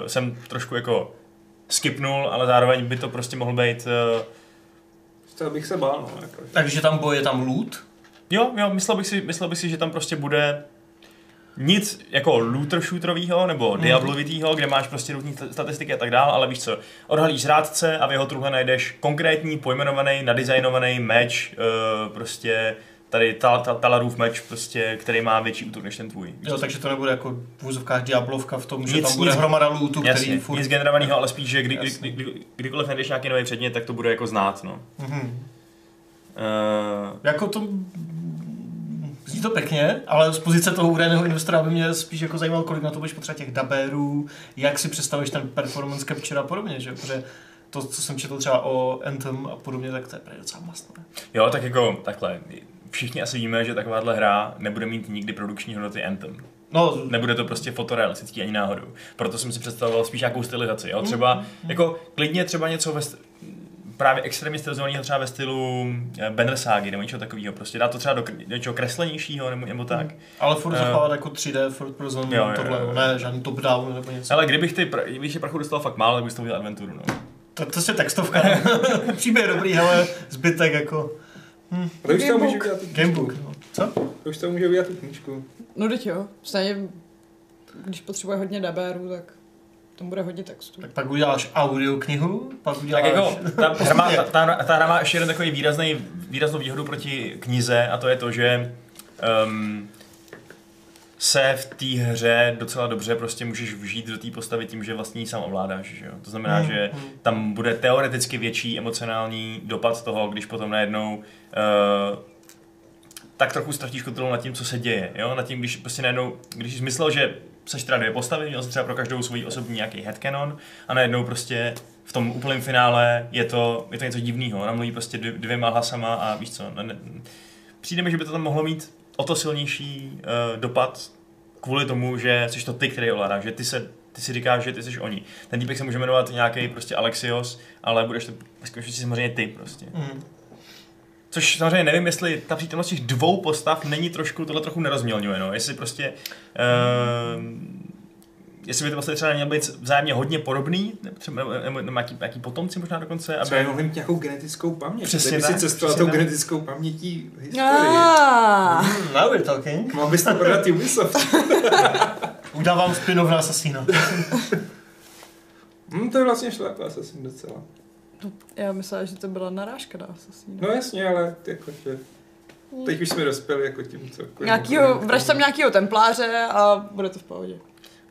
uh, jsem trošku jako skipnul, ale zároveň by to prostě mohl být, uh, Z toho bych se bál, no. Jako, že- Takže tam boj je tam loot. jo, jo, myslel bych si, myslel bych si, že tam prostě bude nic jako looter shooterovýho nebo Mhm. diablovitýho, kde máš prostě různé statistiky a tak dále, ale víš co, odhalíš rádce a v jeho truhle najdeš konkrétní, pojmenovaný, nadizajnovaný meč, uh, prostě tady tal, talarův meč, prostě, který má větší útok než ten tvůj. Jo, takže to nebude jako v úzovkách Diablovka v tom, že Nic, tam bude nic. hromada lootu, který Jasně, furt... nic generovaného, ale spíš, že kdy, kdy, kdy, kdy, kdykoliv najdeš nějaký nový předmět, tak to bude jako znát, no. Mhm. Uh, Jako to... Zní to pěkně, ale z pozice toho údajného investora by mě spíš jako zajímalo, kolik na to budeš potřebovat těch dabérů, jak si představíš ten performance capture a podobně, že? Protože to, co jsem četl třeba o Anthem a podobně, tak to je docela masné. jo, tak jako takhle. Všichni asi víme, že takováhle hra nebude mít nikdy produkční hodnoty Anthem. No, Nebude to prostě fotorealistický ani náhodou. Proto jsem si představoval spíš nějakou stylizaci. Jo? Třeba, jako klidně třeba něco ve st- právě extrémně stylizovaného třeba ve stylu eh, Banner Sagy nebo něčeho takového. Prostě dá to třeba do, do něčeho kreslenějšího nebo, nebo tak. ale furt zachovat jako 3D, furt Jo, jo, tohle, jo, jo. ne, žádný top-down nebo něco. Ale kdybych ty, pr- kdybych je prachu dostal fakt málo, tak bych to udělal adventuru. No. To, to je textovka. Příběh dobrý, ale zbytek jako Ale už to Gamebook. může udělat tu gamebook. No. Co? Už to může udělat tu knížku. No teď jo, stejně, když potřebuje hodně dabérů, tak tam bude hodně textu. Tak pak uděláš audioknihu, pak uděláš... Tak jako, ta, hra má, ta, ta, ta hra má ještě jeden takový výrazný, výraznou výhodu proti knize a to je to, že um, se v té hře docela dobře prostě můžeš vžít do té postavy tím, že vlastně ji sám ovládáš. Že jo? To znamená, Hmm, že hmm. tam bude teoreticky větší emocionální dopad toho, když potom najednou uh, tak trochu ztratíš kontrolu nad tím, co se děje. Jo? Nad tím, když prostě najednou, když jsi myslel, že seš teda dvě postavy, měl jsi třeba pro každou svůj osobní nějaký headcanon a najednou prostě v tom úplném finále je to, je to něco divného. Ona mluví prostě dvě, dvěma hlasama a víš co, ne, ne, přijde mi, že by to tam mohlo mít o to silnější uh, dopad kvůli tomu, že jsi to ty, který ovládáš, že ty se ty si říkáš, že ty jsi oni. Ten týpek se může jmenovat nějaký prostě Alexios, ale budeš to ve skutečnosti samozřejmě ty prostě. Mm. Což samozřejmě nevím, jestli ta přítomnost těch dvou postav není trošku, tohle trochu nerozmělňuje, no. Jestli prostě, uh, jestli by to vlastně třeba mělo být vzájemně hodně podobný, nebo třeba nebo, nebo, nebo nějaký, nějaký potomci možná dokonce, Třeba aby... mohli mít nějakou genetickou paměť. Přesně Kdyby si cestoval tou genetickou pamětí v historii. Mm, now we're talking. Mohl bys to prodat Ubisoft. Udávám spin-off na Assassina. Hm, to je vlastně šlep Assassin docela. já myslela, že to byla narážka na Assassina. No jasně, ale jako, že teď už jsme dospěli jako tím, co... Nějakýho, vraž tam nějakýho templáře a bude to v pohodě.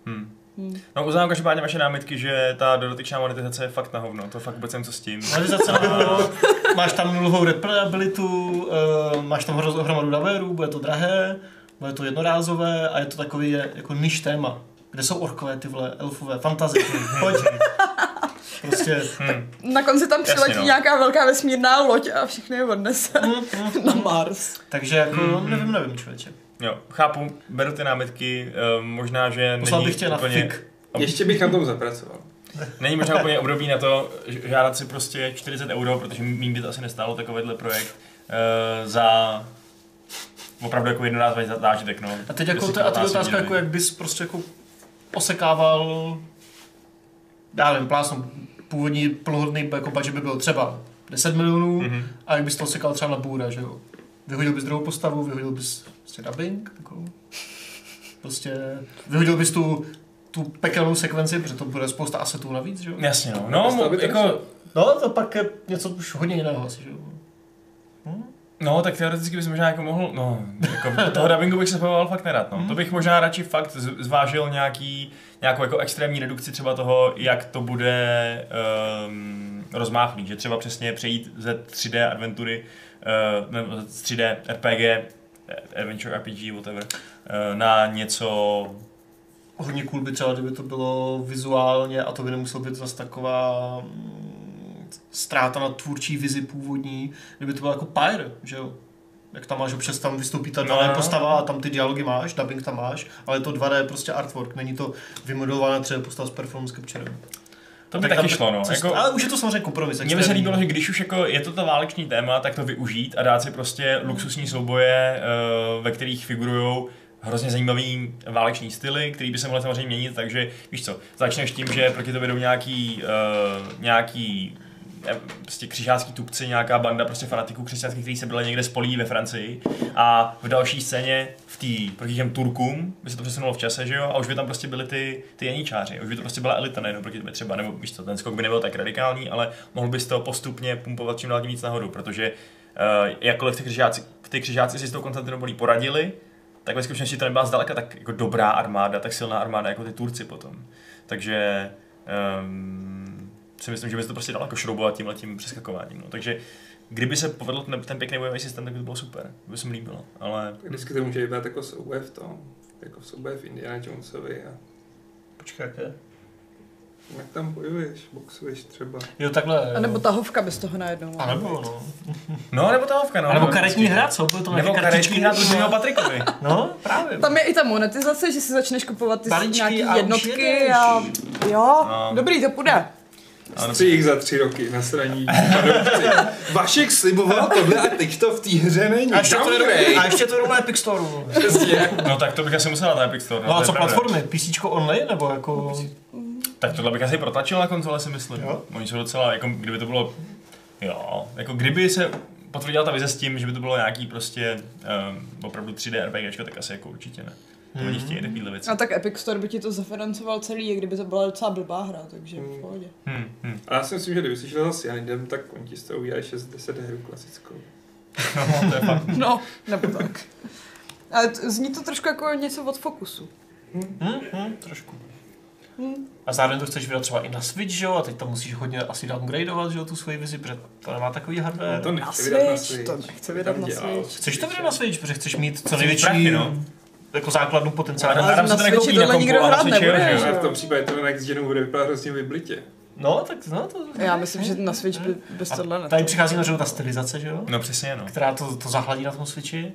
Hmm. Hmm. No uznám každopádně vaše námitky, že ta dodatečná monetizace je fakt na hovno, to fakt vůbec nevím, co s tím. Realizace nebylo, máš tam nulovou replayabilitu, uh, máš tam hro- hromadu daverů, bude to drahé, bude to jednorázové a je to takový jako niž téma. Kde jsou orkové, ty vole, elfové, fantazie, pojď. Prostě, Hmm. Na konci tam Jasně, přiletí no. nějaká velká vesmírná loď a všechny je odnese mm, mm, na mm. Mars. takže jako, Mhm. nevím, nevím, člověče. Jo, chápu, beru ty námitky, eh, možná, že Poslal není bych tě na úplně... fik. Ještě bych na tom zapracoval. Není možná úplně období na to žádat si prostě 40 euro, protože mým by to asi nestálo takovýhle projekt uh, za opravdu jako jednorázový zá- zážitek. No. A teď jako, to, a teď 15 otázka, jako jak bys prostě jako osekával, já nevím, plásnu, původní plnohodný jako budget by byl třeba 10 milionů, Mhm. a jak bys to osekal třeba na bůra, že jo? Vyhodil bys druhou postavu, vyhodil bys prostě dubbing, takovou. Prostě vyhodil bys tu, tu pekelnou sekvenci, protože to bude spousta asetů navíc, že jo? Jasně, no. No, mo- to jako, No, to pak je něco už hodně jiného asi, že jo? Hm? no, tak teoreticky bys možná jako mohl, no, jako toho dubbingu bych se bavoval fakt nerad, no. To bych možná radši fakt zvážil nějaký, nějakou jako extrémní redukci třeba toho, jak to bude um, rozmáchlý, že třeba přesně přejít ze 3D adventury, uh, nebo z 3D RPG adventure RPG, whatever, eh, na něco Hodně cool by třeba, kdyby to bylo vizuálně a to by nemuselo být zase taková mm, ztráta na tvůrčí vizi původní, kdyby to bylo jako Pyre, že jo? Jak tam máš občas tam vystoupí ta No, daná no, postava a tam ty dialogy máš, dubbing tam máš, ale je to 2D prostě artwork, není to vymodelovaná třeba postava s performance capturem. To by Tak taky tam- šlo, no. Což- Jako, ale už je to samozřejmě kompromis. Mně by se líbilo, že když už jako je to to váleční téma, tak to využít a dát si prostě luxusní souboje, eh, ve kterých figurují hrozně zajímavý váleční styly, který by se mohly samozřejmě měnit, takže víš co, začneš tím, že proti tobě jdou nějaký, uh, nějaký prostě křižácký tupci, nějaká banda prostě fanatiků křesťanských, kteří se byli někde spolí ve Francii. A v další scéně v té, proti těm Turkům, by se to přesunulo v čase, že jo, a už by tam prostě byli ty, ty janíčáři, už by to prostě byla elita nejenom proti tobě třeba, nebo víš co, ten skok by nebyl tak radikální, ale mohl bys to postupně pumpovat čím dál tím víc nahoru, protože uh, jakkoliv ty křižáci, ty křižáci si s tou Konstantinopolí poradili, tak ve skutečnosti to nebyla zdaleka tak jako dobrá armáda, tak silná armáda jako ty Turci potom. Takže um, si myslím, že by se to prostě dalo jako šroubovat tímhle tím přeskakováním. No. Takže kdyby se povedl ten, ten pěkný bojový systém, tak by to bylo super. To by se mi líbilo. Ale Vždycky to může být jako souboje v tom, jako v souboje v Indiana Jonesovi a Počkej, jaké? jak tam bojuješ, boxuješ třeba. Jo, takhle. A nebo jo. tahovka bez toho najednou. A nebo, no. No, nebo tahovka, no. A nebo no, karetní hra, co? Bylo to Nebo nějaké karetní hra, to zmínil Patrikovi. No, právě. Tam je i ta monetizace, že si začneš kupovat ty nějaký už jednotky a jo, No. dobrý, to půjde. Ano. Střih za tři roky na straní fanoušci. Vašek sliboval tohle a teď to v té hře není. A ještě to je, a ještě to je na Epic Store. no. Přesně. No tak to bych asi musel na Epic Store. No a to je co pravda. platformy? PC online nebo jako... Tak tohle bych asi protlačil na konzole, si myslím. Jo. Oni jsou docela, jako kdyby to bylo, jo, jako kdyby se potvrdila ta vize s tím, že by to bylo nějaký prostě um, opravdu 3D RPGčko, tak asi jako určitě ne. To oni chtějí takovýhle věci. A tak Epic Store by ti to zafinancoval celý, kdyby to byla docela blbá hra, takže v pohodě. Hmm, hmm. A já si myslím, že kdyby si šel za Cyanidem, tak oni ti z toho udělají 6-10 hru klasickou. No, to je fakt. No, nebo tak. Ale t- zní to trošku jako něco od Focusu. Hm, hm, trošku. Hm. A zároveň to chceš vydat třeba i na Switch, že jo? A teď tam musíš hodně asi downgradeovat, že jo, tu svoji vizi, protože to nemá takový hardware. No to nechce vydat na Switch, to nechce vydat na. Switch. Chceš to vydat na Switch, protože chceš mít co největší prachy, no. Jako základnu potenciálně. Ale Adam na se to Switchi nekoupí na tohle nikdo kompu, ale na hrát nebude, že jo? že Ale v tom případě to Next Genu bude vypadat hrozně vyblitě. No, tak no, to... Já myslím, že na Switch by bez tohle ne. tady přichází na řadu ta stylizace, že jo? No přesně, no. Která to, to zahladí na tom Switchi.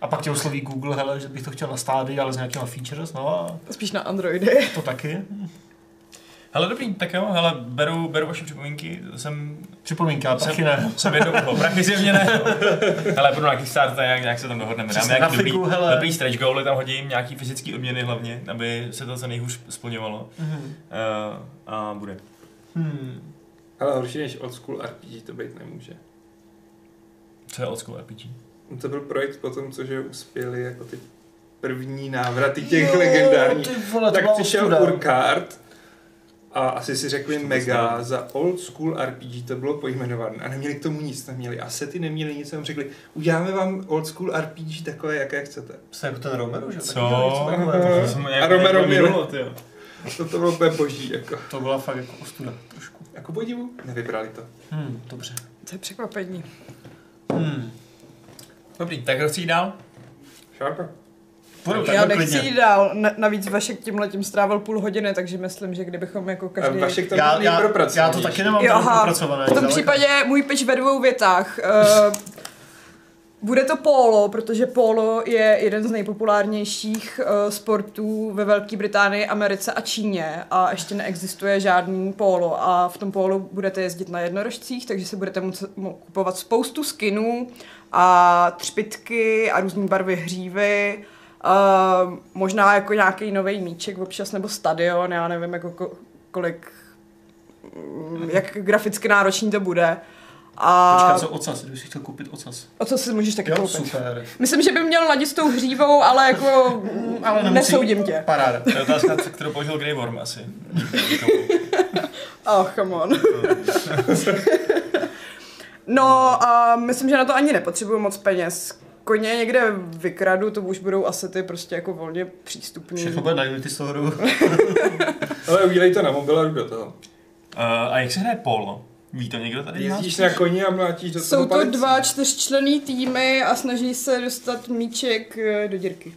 A pak tě osloví Google, hele, že bych to chtěl na stády, ale s nějakýma features, no a Spíš na Androidy. to taky. Hele, dobrý, tak jo, hele, beru, beru vaše připomínky, jsem, Připomínka, ale Jsem- taky ne. jsem jednou ucho, prachy zjevně ne. no. Hele, budu na Kickstarter, nějak, nějak se tam dohodneme. Přesně, nějaký dobrý, grafiku, hele. dobrý stretch goaly, tam hodím nějaký fyzický odměny hlavně, aby se to co nejhůř splňovalo. Mhm. Uh, a bude. Hmm. Ale horší než old school RPG to být nemůže. Co je old school RPG? No To byl projekt po tom, co že uspěli jako ty první návraty těch legendárních. Ty vole, to tak přišel ostuda. A asi si řekli to mega, za old school RPG to bylo pojmenované a neměli k tomu nic, neměli asety, neměli nic, jenom řekli, uděláme vám old school RPG takové, jaké chcete. Jste jako ten Romero, že? Co? A Romero tyjo. To, to bylo úplně boží, jako. To byla fakt jako ostuda trošku. Jako podivu, nevybrali to. Hmm, dobře. To je překvapení. Hmm. Dobrý, tak kdo chce jít dál? Šárka. Půjdu Já nechci klidně. jít dál. Na, navíc Vašek tím letím strávil půl hodiny, takže myslím, že kdybychom jako každý... Vašek to Já, já, já to taky nemám Jo, propracované. V tom případě můj pitch ve dvou větách. Uh, bude to polo, protože polo je jeden z nejpopulárnějších uh, sportů ve Velké Británii, Americe a Číně a ještě neexistuje žádný polo a v tom polu budete jezdit na jednorožcích, takže si budete moct mo- kupovat spoustu skinů a třpitky a různé barvy hřívy. Uh, možná jako nějaký nový míček občas nebo stadion, já nevím jako ko- kolik mm, jak graficky náročný to bude. A Počkat, co ocas, kdybych si chtěl koupit ocas. o co si můžeš taky Jo, koupit? super. Myslím, že by měl ladit s tou hřívou, ale jako Ale nemusí- nesoudím tě. Paráda. To je otázka, kterou položil Grey Worm asi. Oh, come on. no a myslím, že na to ani nepotřebuju moc peněz. Koně někde vykradu, to už budou asety prostě jako volně přístupný. Všechno bude na Unity. Ale udělej to na mobil a jdu do toho. Uh, a jak se hraje polo? Ví to někdo tady? Jezdíš na koni a mlátíš do toho Jsou to palici. dva čtyřčlenný týmy a snaží se dostat míček eh, do dírky.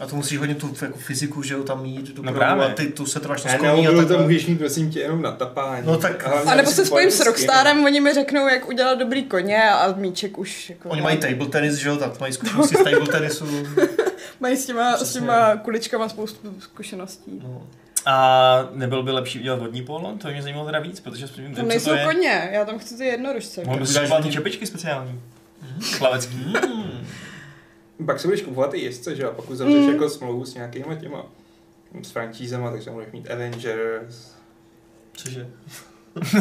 A to musíš hodně tu jako fyziku, že jo, tam mít do No no právě. a ty tu se trváš na skoní a no, tak to můžeš mít prosím tě jenom na tapání. No tak- A nebo se spojím s Rockstarem, oni mi řeknou, jak udělat dobrý koně a míček už jako... Oni mají table tenis, že jo, tak mají zkušenosti z table tenisu. Mají s těma, s Přesně. těma kuličkama spoustu zkušeností. No. A nebyl by lepší udělat vodní polo? To by mě zajímalo teda víc, protože vím, Tam co nejsou to je. koně, já tam chci ty jednorožce. Mohl bys ty čepičky speciální. Plavecký. Pak se budeš kupovat i jezdce, že jo? A pak uzavřeš Mm. jako smlouvu s nějakýma těma s francízema, takže tam budeš mít Avengers. Cože?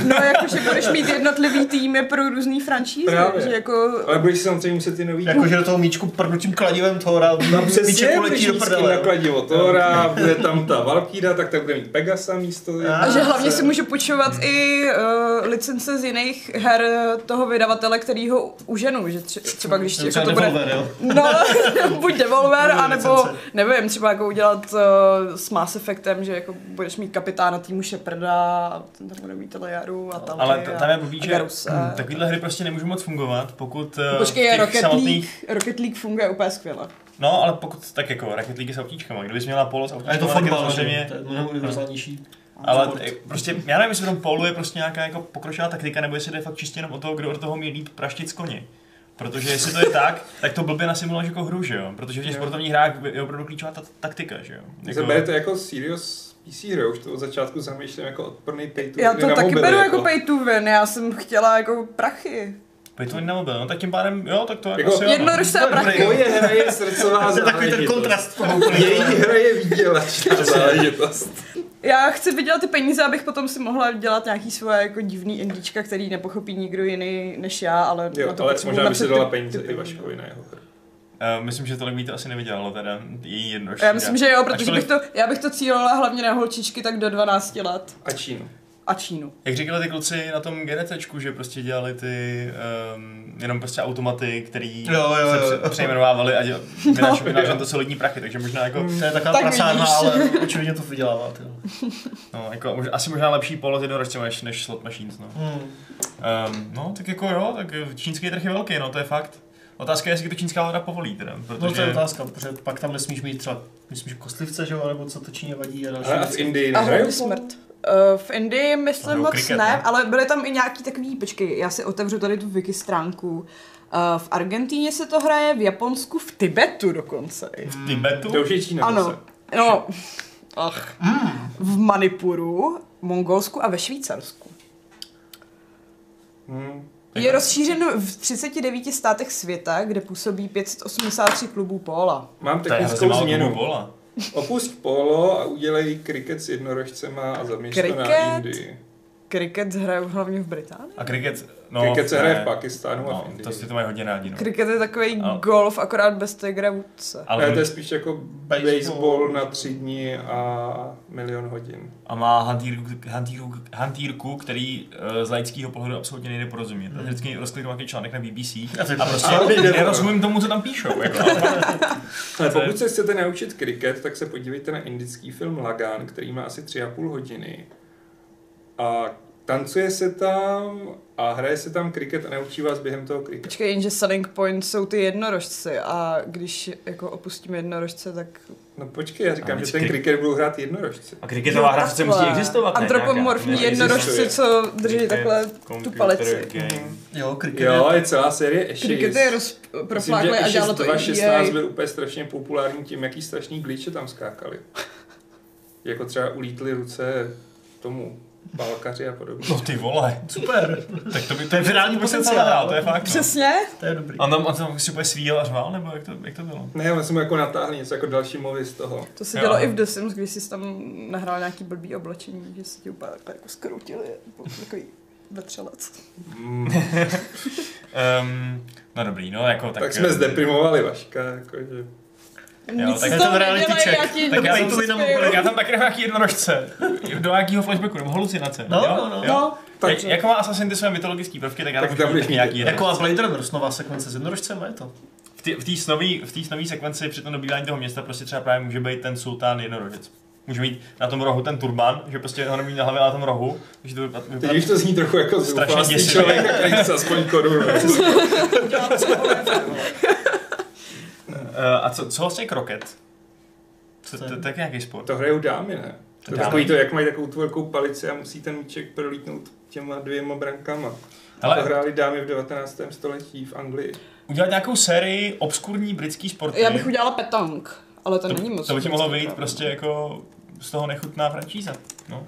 No, jakože budeš mít jednotlivý týmy pro různý franšízy, že jako... Ale budeš si samozřejmě muset ty nový... Jakože do toho míčku prdnutím kladivem Thora, No přesně, uletí do prdele. na kladivo Thora, bude tam ta Valkyra, tak tak bude mít Pegasa místo. A že hlavně si se- můžu počovat i uh, licence z jiných her toho vydavatele, který ho uženu, že tře- třeba když Třeba jako to bude... Devolver, jo? No, buď Devolver, Nebo anebo licence. nevím, třeba jako udělat uh, s Mass Effectem, že jako budeš mít kapitána týmu Sheparda a ten tam bude mít Lejaru a tam Ale t- tam je blbý, že takovýhle hry prostě nemůžou moc fungovat, pokud eh, Počkej, Rocket samotných... League, Rocket League funguje úplně skvěle. No, ale pokud tak jako Rocket League s autíčkama, kdybys měla polo s A je autíčkama, to fotbal, samozřejmě... To je mnohem univerzálnější. Ale sport. t- prostě, já nevím, jestli v tom polu je prostě nějaká jako pokročilá taktika, nebo jestli jde fakt čistě jenom o toho, kdo od toho umí líp praštit z koně. Protože jestli to je tak, tak to blbě nasimuluješ jako hru, že jo? Protože v těch sportovních hrách je opravdu klíčová ta taktika, že jo? Jako... Berete jako serious PC hru, už to od začátku zamýšlím jako odporný pay to Já win to taky mobily, beru jako pay to win, já jsem chtěla jako prachy. Pej to na mobil, no tak tím pádem, jo, tak to jako, Jako asi jo, no. jednoduše a prachy. Moje hra je srdcová To je takový ten kontrast toho Její hra je výdělečná záležitost. Já chci vydělat ty peníze, abych potom si mohla dělat nějaký svoje jako divný indička, který nepochopí nikdo jiný než já, ale Jo, ale možná by se dala ty- peníze ty i Vaškovi na jeho hru. Uh, myslím, že tolik by to asi nevydělalo teda, její jednodušší. Já myslím, že jo, protože Ačkoliv- bych to, já bych to cílila hlavně na holčičky tak do 12 let A Čínu. a Čínu. Jak říkali ty kluci na tom GDCčku, že prostě dělali ty um, jenom prostě automaty, který Jo, jo, se jo. pře- přejmenovávali a děl- vynášeli jo. no, to solidní prachy, takže možná jako, To je taková Tak prasárna, vidíš. ale očividně to vydělává. No, jako mož- asi možná lepší polo jednorožcem než, než slot machines, no. Hmm. Um, no, tak jako jo, tak čínský trh je velký, no, to je fakt. Otázka je, jestli to čínská vláda povolí teda, protože... No to je otázka, protože pak tam nesmíš mít třeba, myslím, že kostlivce, že jo, nebo co to Číně vadí a další Ale a v. Indii nehrajou? smrt. Uh, v Indii myslím moc kriket, ne, ne? ale byly tam i nějaký takový, počkej, já si otevřu tady tu wiki stránku. Uh, v Argentíně se to hraje, v Japonsku, v Tibetu dokonce. i. V Tibetu? To už je Čína Ano, zase. no, ach. V Manipuru, Mongolsku a ve Švýcarsku. Hmm. Je rozšířeno v 39 státech světa, kde působí 583 klubů póla. Mám technickou změnu. pola. Opust polo a udělej kriket s jednorožcema a zaměř to na? Indii. Kriket hrajou hlavně v Británii. A kriket, no, Kriket se hraje ne. v Pakistánu a No, v Indii. to si to mají hodně rádi, no. Kriket je takový Ale- golf, akorát bez tigra vůdce. Ale Ale to je spíš jako Baseball. baseball na tři dní a milion hodin. a má hantýrku, hantýrku, hantýrku který uh, z laického pohledu absolutně nejde porozumět. Hmm. Mm. Vždycky rozkliknu nějaký článek na BBC to- a prostě nerozumím tomu, co tam píšou. Jako. Ale pokud se chcete naučit kriket, tak se podívejte na indický film Lagan, který má asi tři a půl hodiny. A tancuje se tam a hraje se tam kriket a naučí vás během toho kriket. Počkej, jenže selling point jsou ty jednorožci a když jako opustíme jednorožce, tak... No počkej, já říkám, že ten kriket budou hrát jednorožci. A kriketová hra přece musí existovat, ne? Antropomorfní Nějaká- jednorožci, co drží Cricket, takhle tu palici. game. Jo, kriket. Jo, je celá série Ashes. Kriket je roz, Myslím, profláklý že a dělalo to i 2016 EA. byl úplně strašně populární tím, jaký strašný glitche tam skákali. jako třeba ulítly ruce tomu balkaři a podobně. No ty vole, Super. tak to by To je virální potenciál. to je fakt. No. Přesně. To je dobrý. A tam, a tam si úplně svíjel a řval, nebo jak to, jak to bylo? Ne, ale jsem mu jako natáhli něco jako další mluvy z toho. To se Jo. dělo i v The Sims, když jsi tam nahrál nějaký blbý oblečení, že si ti úplně takhle jako skroutili, jako takový vetřelec. Mm, Um, no dobrý, no jako tak... tak, tak jsme eh, zdeprimovali Vaška, jakože. Nic tak ten reality check. Tak já to jsem to. Tak já tam taky nějaký jednorožce. Do nějakého flashbacku, nebo halucinace. No, jo? no, no. Jo? No, Tak, Jak, jako má Assassin ty své mytologické prvky, tak já Tak tam tam taky nějaký jako- Jako a. Blade Runner, nová sekvence s jednorožcem, je to. V té- V té snový, v té snový sekvenci při tom dobývání toho města prostě třeba právě může být ten sultán jednorožec. Může mít na tom rohu ten turban, že prostě ho nemí na hlavě na tom rohu, takže to vypadá, Teď vypadá už to zní trochu jako Strašně děsivě. člověka, který chce aspoň korunu. Eh, a co, co vlastně kroket? To, to, to, to je nějaký sport. To hrajou dámy, ne? To je Dámy. takový to, jak mají takovou tu velkou palici a musí ten míček prolítnout těma dvěma brankama. Ale- to hráli dámy v 19. století v Anglii. Udělat nějakou sérii obskurní britský sporty. Já bych udělala petang, ale to, to, není moc. to by ti mohlo vyjít prostě jako z toho nechutná franšíza. No.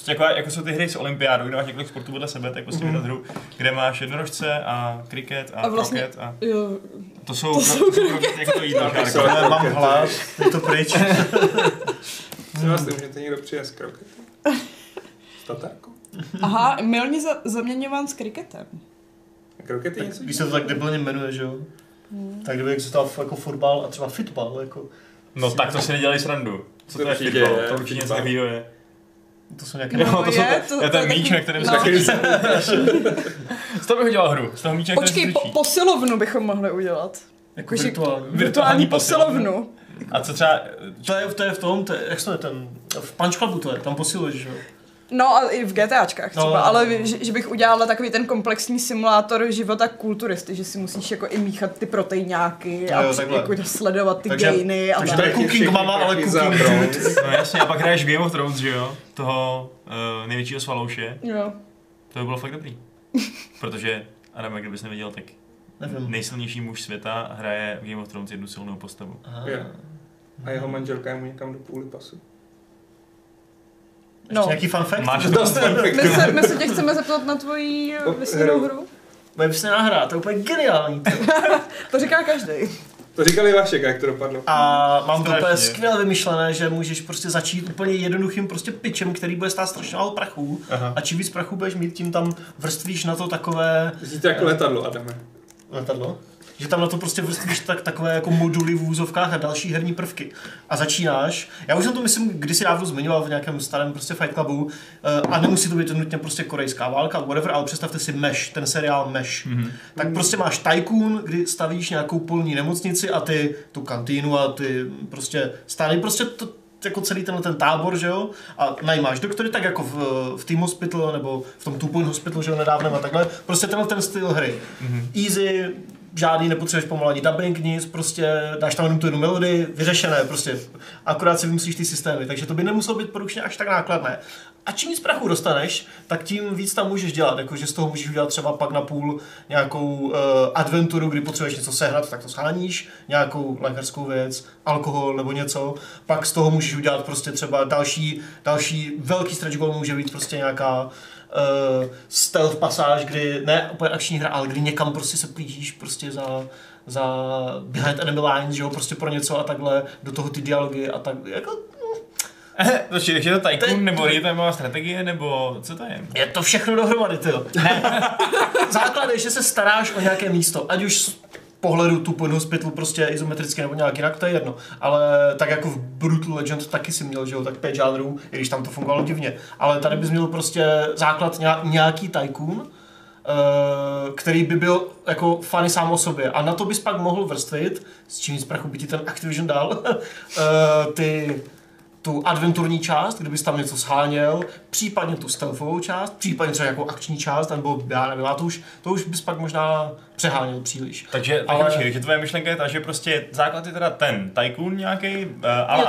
Prostě jako, jako jsou ty hry s olympiádou, kde máš několik sportů vedle sebe, tak prostě Mhm. vydat hru, kde máš jednorožce a kriket a, A vlastně- kroket a Jo, to jsou, to jsou kroket, jako to jídlo. Jsou- Ale mám hlad, je to pryč. Co vás můžete někdo přijet s kroketem? S tatárkou? Aha, milně za, zaměňován s kriketem. A kroket je něco Když se to tak debilně jmenuje, že jo? Tak kdyby existoval jako fotbal a třeba fitbal, jako, No tak to si nedělali srandu. Co to, To je fitbal? To určitě něco takového je. To jsou nějaké... No, to, jsou, je, to, to- je to ten je míč, taky- na kterém no. se točí. Z toho bych udělal hru. Z toho míče, Počkej, po, posilovnu bychom mohli udělat. Jako virtuální. Virtuální posilovnu. posilovnu. A co třeba... To je, to je v tom, to je, jak se to je ten, v Punch Clubu to je, tam posiluješ, že jo? No a i v GTAčkách třeba, No. no. ale že, že, bych udělala takový ten komplexní simulátor života kulturisty, že si musíš jako i míchat ty proteináky a jo, takhle. jako sledovat ty Takže- gainy a takže tak. to je Cooking Mama, ale Cooking. Dude. No jasně, a pak hraješ Game of Thrones, že jo? Toho uh, největšího svalouše. Jo. To by bylo fakt dobrý. Protože Adam, kdybys nevěděl, tak Nevím. nejsilnější muž světa hraje v Game of Thrones jednu silnou postavu. Aha. Je. A jeho manželka je mu někam do půly pasu. Ještě No. nějaký fun fact? Máš To jsem My se, my se tě chceme zeptat na tvoji O, vysněnou hru. Bude se nahrát, to je úplně geniální. To říká každý. To říkali Vašek, jak to dopadlo. A mám to úplně skvěle vymyšlené, že můžeš prostě začít úplně jednoduchým prostě pitchem, který bude stát strašně málo prachů. Aha. A čím víc prachu budeš mít, tím tam vrstvíš na to takové Zní to jako letadlo, Adame. letadlo. Že tam na to prostě vrstvíš tak, takové jako moduly v úzovkách a další herní prvky. A začínáš. Já už jsem to myslím kdysi dávno zmiňoval v nějakém starém prostě Fight Clubu. eh, A nemusí to být nutně prostě korejská válka, whatever, ale představte si Mesh, ten seriál Mesh. Mhm. Tak prostě máš Tycoon, kdy stavíš nějakou polní nemocnici a ty tu kantýnu a ty prostě stály prostě to, jako celý tenhle ten tábor, že jo, a najímáš doktory tak jako v, v Team Hospital nebo v tom Two Point Hospital, že jo, nedávnem a takhle, prostě tenhle ten styl hry. Easy, žádný nepotřebuješ pomalu ani dubbing, nic, prostě dáš tam jenom tu jednu melodii, vyřešené, prostě akorát si vymyslíš ty systémy, takže to by nemuselo být produkčně až tak nákladné. A čím víc prachu dostaneš, tak tím víc tam můžeš dělat, jakože z toho můžeš udělat třeba pak na půl nějakou uh, adventuru, kdy potřebuješ něco sehnat, tak to sháníš, nějakou lékařskou věc, alkohol nebo něco, pak z toho můžeš udělat prostě třeba další, další velký stretch goal může být prostě nějaká uh, stealth pasáž, kdy ne úplně akční hra, ale kdy někam prostě se plížíš prostě za, za behind enemy lines, že jo, prostě pro něco a takhle, do toho ty dialogy a tak, jako Počkej, takže je to Tycoon, nebo je to taková strategie, nebo co to je? Je to všechno dohromady, ty jo. Základ je, že se staráš o nějaké místo, ať už pohledu tu point hospital prostě izometricky nebo nějak jinak, to je jedno. Ale tak jako v Brutal Legend taky si měl, že jo, tak pět žánrů, i když tam to fungovalo divně. Ale tady bys měl prostě základ nějak- nějaký tycoon, eh, který by byl jako funny sám o sobě. A na to bys pak mohl vrstvit, s čím z prachu by ti ten Activision dal, eh, ty tu adventurní část, kdybys tam něco sháněl, případně tu stealthovou část, případně třeba jako akční část, nebo já nevím, a to už, to už bys pak možná přeháněl příliš. Takže, Ale- ale... takže tvoje myšlenka je ta, že prostě základ je teda ten Tycoon nějaký, uh, ale,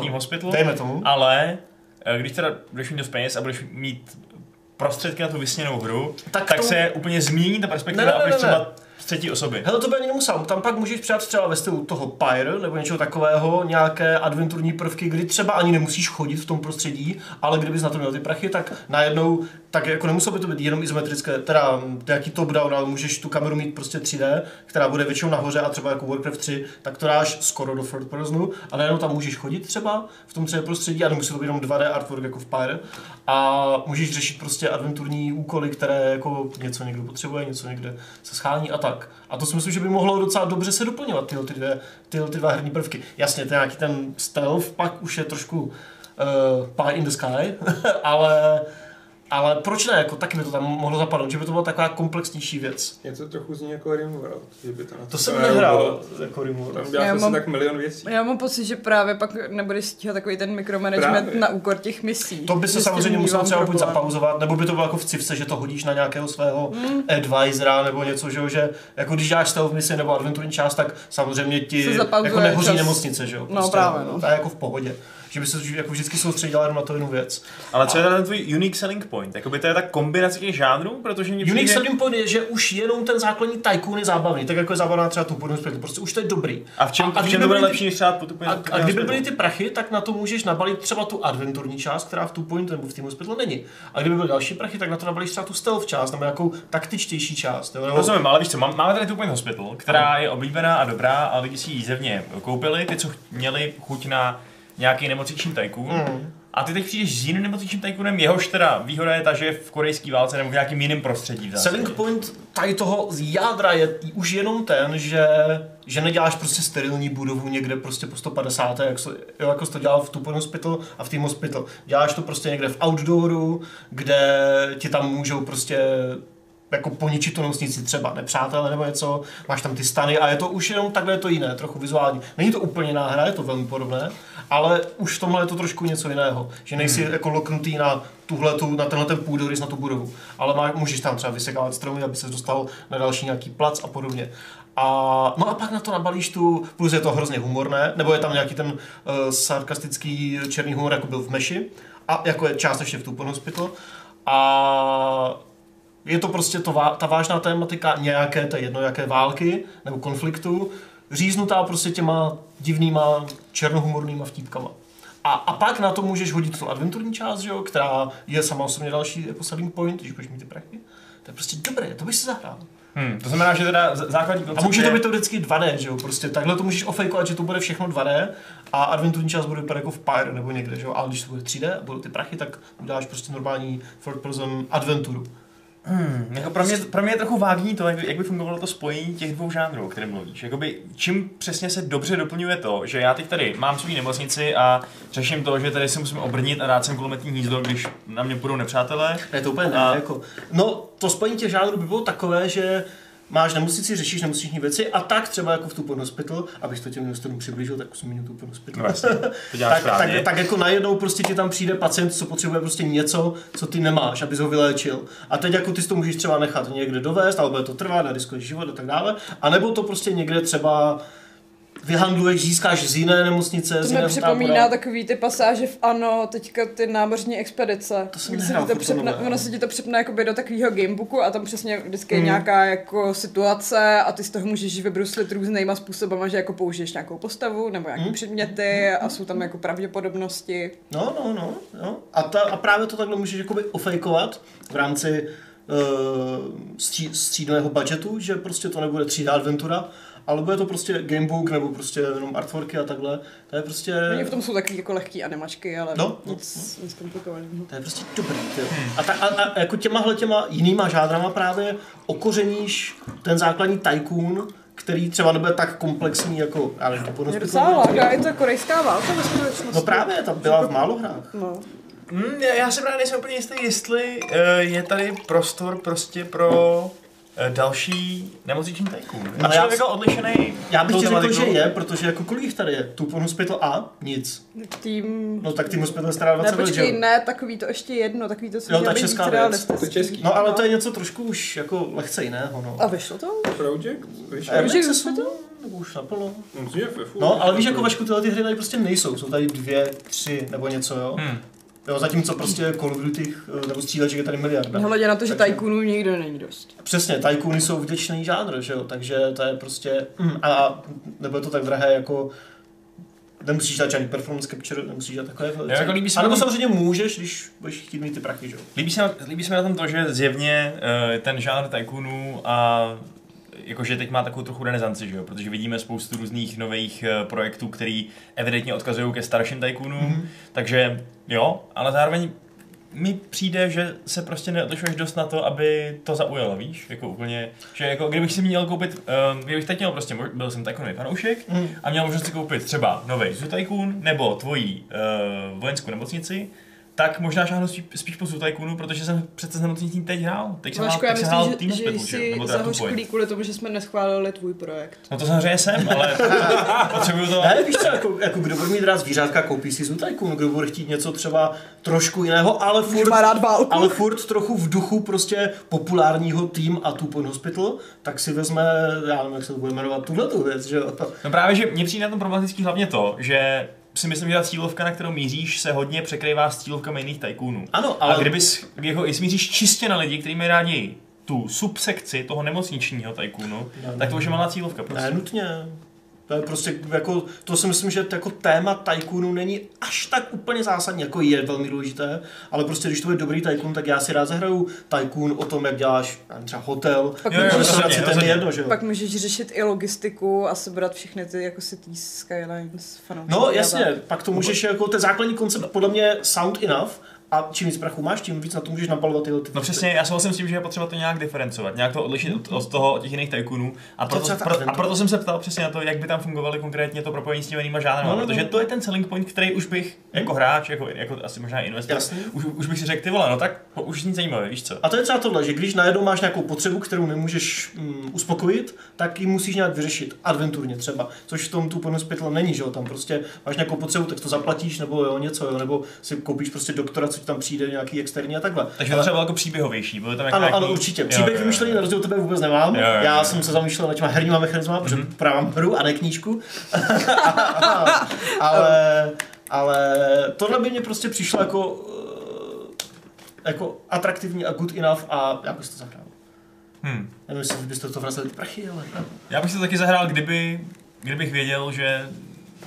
Team Hospital, Dejme tomu. ale eh, když teda budeš mít dost peněz a budeš mít prostředky na tu vysněnou hru, Tak tak, tak to- se úplně změní ta perspektiva Ne, ne, a ne, budeš ne, ne. třeba z třetí osoby. Hele, to by ani nemusel. Tam pak můžeš přijat třeba ve stylu toho Pyre nebo něčeho takového, nějaké adventurní prvky, kdy třeba ani nemusíš chodit v tom prostředí, ale kdybys na to měl ty prachy, tak najednou, tak jako nemuselo by to být jenom izometrické, teda nějaký top down, ale můžeš tu kameru mít prostě 3D, která bude většinou nahoře a třeba jako Warcraft 3, tak to dáš skoro do third personu a najednou tam můžeš chodit třeba v tom 3D prostředí a nemusí to být jenom 2D artwork jako v Pyre a můžeš řešit prostě adventurní úkoly, které jako něco někdo potřebuje, něco někde se schání a tak. A to si myslím, že by mohlo docela dobře se doplňovat tyhle ty, dvě, tyhle ty dva herní prvky. Jasně, je nějaký ten stealth, pak už je trošku uh, pie in the sky, ale Ale proč ne, jako taky by to tam mohlo zapadnout, že by to byla taková komplexnější věc. Něco trochu zní jako Rimworld, že by to na To jsem bylo. nehrál jako Rimworld. Tam děláš Já mám- tak milion věcí. Já mám pocit, že právě pak nebude stíhat takový ten mikromanagement Právě. na úkor těch misí. To by se samozřejmě muselo třeba buď zapauzovat, nebo by to bylo jako v civce, že to hodíš na nějakého svého Hmm. advisora nebo něco, že, jo, že jako když děláš stealth misi nebo adventurní část, tak samozřejmě ti jako nehoří čas. nemocnice, že jo. No, právě, no. To je jako v pohodě. Že by se jako vždycky soustředila jenom na to jednu věc. Ale co je ten tvůj unique selling point? Jakoby to je ta kombinace těch žánrů, protože mě Unique přijde- selling point je, že už jenom ten základní tycoon je zábavný, tak jako je zábavná třeba tu podnost prostě už to je dobrý. A v čem, A- a v čem kdyby to bude byly- lepší než třeba potupně? A, a kdyby byly ty prachy, tak na to můžeš nabalit třeba tu adventurní část, která v tu point nebo v Team Hospital není. A kdyby byly další prachy, tak na to nabalíš třeba tu stealth část, nebo nějakou taktičtější část. Jo? Nebo- Rozumím, ale víš co, mám- máme tady tu Point Hospital, která je oblíbená a dobrá a lidi si ji zevně koupili, ty, co měli chuť na nějaký nemocniční tycoon. Mm. A ty teď přijdeš s jiným nemocničním tycoonem, jehož teda výhoda je ta, že je v korejské válce nebo v nějakém jiném prostředí. v. Selling point tady toho z jádra je už jenom ten, že, že neděláš prostě sterilní budovu někde prostě po 150. Jak, so, jo, jako jsi to dělal v Tupon Hospital a v Team Hospital. Děláš to prostě někde v outdooru, kde ti tam můžou prostě jako poničit tu nemocnici třeba nepřátelé nebo něco, máš tam ty stany a je to už jenom takhle je to jiné, trochu vizuální. Není to úplně náhra, je to velmi podobné, ale už v tomhle je to trošku něco jiného, že nejsi hmm. jako loknutý na tuhle, tu, na tenhle ten půdorys, na tu budovu, ale má, můžeš tam třeba vysekávat stromy, aby se dostal na další nějaký plac a podobně. A, no a pak na to nabalíš tu, plus je to hrozně humorné, nebo je tam nějaký ten uh, sarkastický černý humor, jako byl v Meši, a jako je částečně v Tupon Hospital. A je to prostě to, ta vážná tématika nějaké té jedno, jaké války nebo konfliktu, říznutá prostě těma divnýma černohumornýma vtípkama. A, a pak na to můžeš hodit tu adventurní část, jo, která je sama osobně další jako selling point, když budeš mít ty prachy. To je prostě dobré, to bych si zahrál. Hmm, to znamená, že teda základní A koncept může to být to vždycky 2D, že jo, prostě takhle to můžeš ofejkovat, že to bude všechno 2D a adventurní část bude vypadat jako v Pyre nebo někde, že jo, ale když to bude 3D a budou ty prachy, tak uděláš prostě normální third person adventuru. Hmm, jako pro, mě, pro mě je trochu vágní to, jak by, jak by fungovalo to spojení těch dvou žánrů, o kterém mluvíš. Jakoby, čím přesně se dobře doplňuje to, že já teď tady mám svou nemocnici a řeším to, že tady si musím obrnit a dát sem kulometní hnízdo, když na mě budou nepřátelé. Ne, to úplně ne, A- jako. No, to spojení těch žánrů by bylo takové, že máš nemocnici, řešíš nemocniční věci a tak třeba jako v tu hospital, abych to těm investorům přiblížil, tak zmíním tu hospital. No to tak, tak, tak, jako najednou prostě ti tam přijde pacient, co potřebuje prostě něco, co ty nemáš, abys ho vyléčil. A teď jako ty si to můžeš třeba nechat někde dovést, ale bude to trvat, a riskuješ život a tak dále. A nebo to prostě někde třeba vyhandluješ, získáš z jiné nemocnice, To z mi jiného připomíná tábora. takový ty pasáže v ANO, teďka ty námořní expedice. To jsem se nehrál ti to to přepne, nové, ono no. se ti to přepne jakoby do takového gamebooku a tam přesně vždycky je Hmm. nějaká jako situace a ty z toho můžeš vybruslit různýma způsobama, že jako použiješ nějakou postavu nebo nějaké Hmm. předměty a jsou tam jako pravděpodobnosti. No, no, no, no. A, ta, a právě to takhle můžeš jakoby ofejkovat v rámci uh, stří, střídného budgetu, že prostě to nebude 3D adventura, ale bude to prostě gamebook nebo prostě jenom artworky a takhle. To je prostě... Oni v tom jsou takový jako lehký animačky, ale No, no, nic, nic komplikovaného. To je prostě dobrý. Ty. A, ta, a, a, jako těmahle těma jinýma žádrama právě okořeníš ten základní tycoon, který třeba nebude tak komplexní jako, já nevím, to Je docela láka, je to korejská válka ve skutečnosti. No právě, ta byla v málo hrách. No. Hmm, já já si právě nejsem úplně jistý, jestli uh, je tady prostor prostě pro další nemocniční tycoon. No No, já- já... jako odlišený Já bych ti řekl, že je, protože jako kolik jich tady je? Tupon Hospital A? Nic. Tým... No tak Team Hospital stará Ne, 20 let, počkej, ne, takový to ještě jedno, takový to, co Jo, ta česká věc. To český. No ale to je něco trošku už jako lehce jiného, no. A vyšlo to? Project? Víš, Early Project? Hospital? Nebo už naplno. No, ale víš, jako Vašku, tyhle ty hry tady prostě nejsou. Jsou tady dvě, tři nebo něco, jo? Hmm. Jo, zatímco prostě Call of Duty eh, nebo stříleček je tady miliarda. Nehledě na to, že Takže- tajkunů nikdo není dost. Přesně, tajkuny jsou vděčný žánr, že jo, takže to je prostě, mm, a nebude to tak drahé jako Nemusíš dát žádný performance capture, nemusíš dát takové věci. jako líbí se A nebo mi- samozřejmě můžeš, když budeš chtít mít ty prachy, že jo. Líbí se, líbí se mi na tom to, že zjevně uh, ten žánr tycoonů a jakože teď má takovou trochu renesanci, že jo? protože vidíme spoustu různých nových uh, projektů, který evidentně odkazují ke starším Mhm. mm-hmm. takže jo, ale zároveň mi přijde, že se prostě neodlišuješ dost na to, aby to zaujalo, víš? Jako úplně, že jako kdybych si měl koupit, uh, kdybych teď měl prostě, byl jsem tycoonový fanoušek Mm. a měl možnost si koupit třeba nový Zoo Tycoon nebo tvojí uh, vojenskou nemocnici, tak možná šáhnu spíš, spíš po Zutajkunu, protože jsem přece nemocný tým teď hrál. Teď jsem hrál, Vašku, já teď jsem hrál myslím, tým že, že jsi Nebo kvůli tomu, že jsme neschválili tvůj projekt. No to samozřejmě jsem, ale potřebuju to... Ne, víš co, jako, jako kdo bude mít rád zvířátka, koupí si Zutajkun, kdo bude chtít něco třeba trošku jiného, ale furt, má rád válku. ale furt trochu v duchu prostě populárního tým a Two Point Hospital, tak si vezme, já nevím, jak se to bude jmenovat, tuhle tu věc, že jo. No právě, že mně přijde na tom problematický hlavně to, že si myslím, že ta cílovka, na kterou míříš, se hodně překrývá s cílovkami jiných tajkůnů. Ano, Ale a kdybys, jako, jestli míříš čistě na lidi, kteří mají rádi tu subsekci toho nemocničního tajkůnu, tak to už je malá cílovka prostě. ne nutně. To je prostě jako, to si myslím, že jako téma tajkunu není až tak úplně zásadní, jako je velmi důležité, ale prostě když to je dobrý tajkun, tak já si rád zahraju tajkun o tom, jak děláš nevím, třeba hotel, Pak Jo, můžeš, rozhodně, jedno, že jo. pak můžeš řešit i logistiku a sebrat všechny ty jako City Skylines fanoušky. No jasně, pak to můžeš jako ten základní koncept podle mě sound enough a čím víc prachu máš, tím víc na to můžeš nabalovat tyhle ty No přesně, já souhlasím s tím, že je potřeba to nějak diferencovat, nějak to odlišit od, od toho, od těch jiných tajkunů. A To proto, ta pro, a proto jsem se ptal přesně na to, jak by tam fungovaly konkrétně to propojení s těmi jinýma žánrama, No, no, no. protože to je ten selling point, který už bych jako hráč, jako, jako asi možná investor, už, už, bych si řekl, ty vole, no tak po- už nic zajímavé, víš co? A to je třeba tohle, že když najednou máš nějakou potřebu, kterou nemůžeš mm, uspokojit, tak ji musíš nějak vyřešit. Adventurně třeba. Což v tom tu Hospital není, že jo? Tam prostě máš nějakou potřebu, tak to zaplatíš, nebo jo, něco, jo? nebo si koupíš prostě doktora, ti tam přijde, nějaký externí a takhle. Takže to třeba bylo jako příběhovější, bylo tam jako Ano, nějaký... ano, určitě. Příběh jo, vymyšlený na rozdíl tebe vůbec nemám. Jo, jo, jo, Já jsem se zamýšlel nad těma herníma mechanismama, protože Mhm. právě hru a ne knížku. ale, ale tohle by mě prostě přišlo jako, eh, jako atraktivní a good enough a já bych to zahrál. Hm. Nevím, jestli byste to vraceli ty prachy, ale... Já bych si to taky zahrál, kdyby, kdybych věděl, že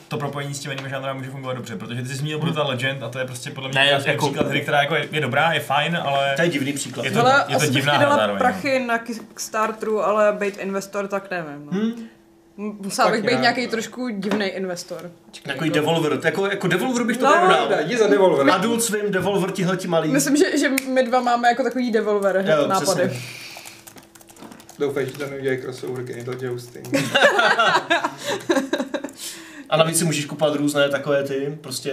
to propojení s těmi jinými žánrami může fungovat dobře, protože ty jsi zmínil Brutal Legend a to je prostě podle mě Ne, jako- jako, příklad hry, která jako je, je dobrá, je fajn, ale To je divný příklad. Je to- Hele, je asi bych divná hra dala zároveň, prachy na Kickstarteru, ale být investor, tak nevím. No. Hm? Musel Tak bych být nějak, nějaký no. trošku divný investor. Počkej, Jako jako- Devolver. Jako, jako Devolver bych to No, no, dal. Jdi za Devolver. Adult Swim, Devolver, tihle ti malí. Myslím, že, že my dva máme jako takový devolver Jo, nápady. přesně. Doufej, že to neudělají crossover Genital Jousting. A navíc si můžeš kupovat různé takové ty, prostě,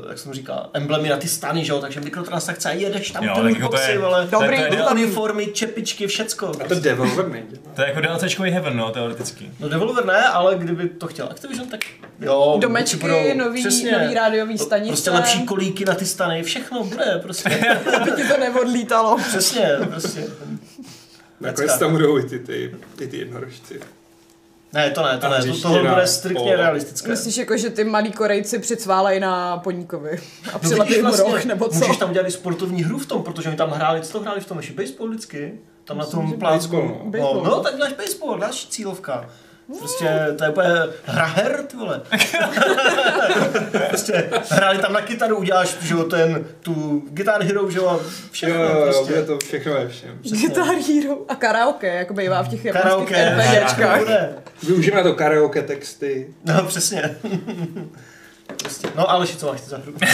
uh, jak jsem říkal, emblemy na ty stany, že jo, takže mikrotransakce a jedeš tam Jo, ty tak jako boxy, je- ale to je- Dobrý, to je- to tam- uniformy, čepičky, všecko. A to Devolver nejde. to je jako DLCčkový heaven, no, teoreticky. No Devolver ne, ale kdyby to chtěl Activision, tak jo. Domečky, budou- nový, přesně. nový rádiový stanice. Prostě lepší kolíky na ty stany, všechno bude, prostě. aby ti to neodlítalo. Přesně, prostě. Nakonec tam budou i ty, ty, i ty jednorožci. Ne, to ne, to ne, to, tohle na bude striktně realistické. Myslíš jako, že ty malí Korejci přicválejí na poníkovi a No přilepí vidíš mu roh, nebo co? Můžeš tam dělat i sportovní hru v tom, protože oni tam hráli, co to hráli v tom ještě baseball vždycky? Tam na Myslím, tom že plátku. no. No, Baseball, no, no. tak děláš baseball, další cílovka. Prostě to je úplně hra her, ty vole. prostě hráli tam na kytaru, uděláš, že jo, ten, tu Guitar Hero, že jo, všechno jo, jo, prostě. bude to všechno ve všem. Guitar Hero a karaoke, jako bývá v těch japonských Karaoke, RPGčkách. Využijeme na to karaoke texty. No, přesně. prostě. No, ale co máš ty za hru?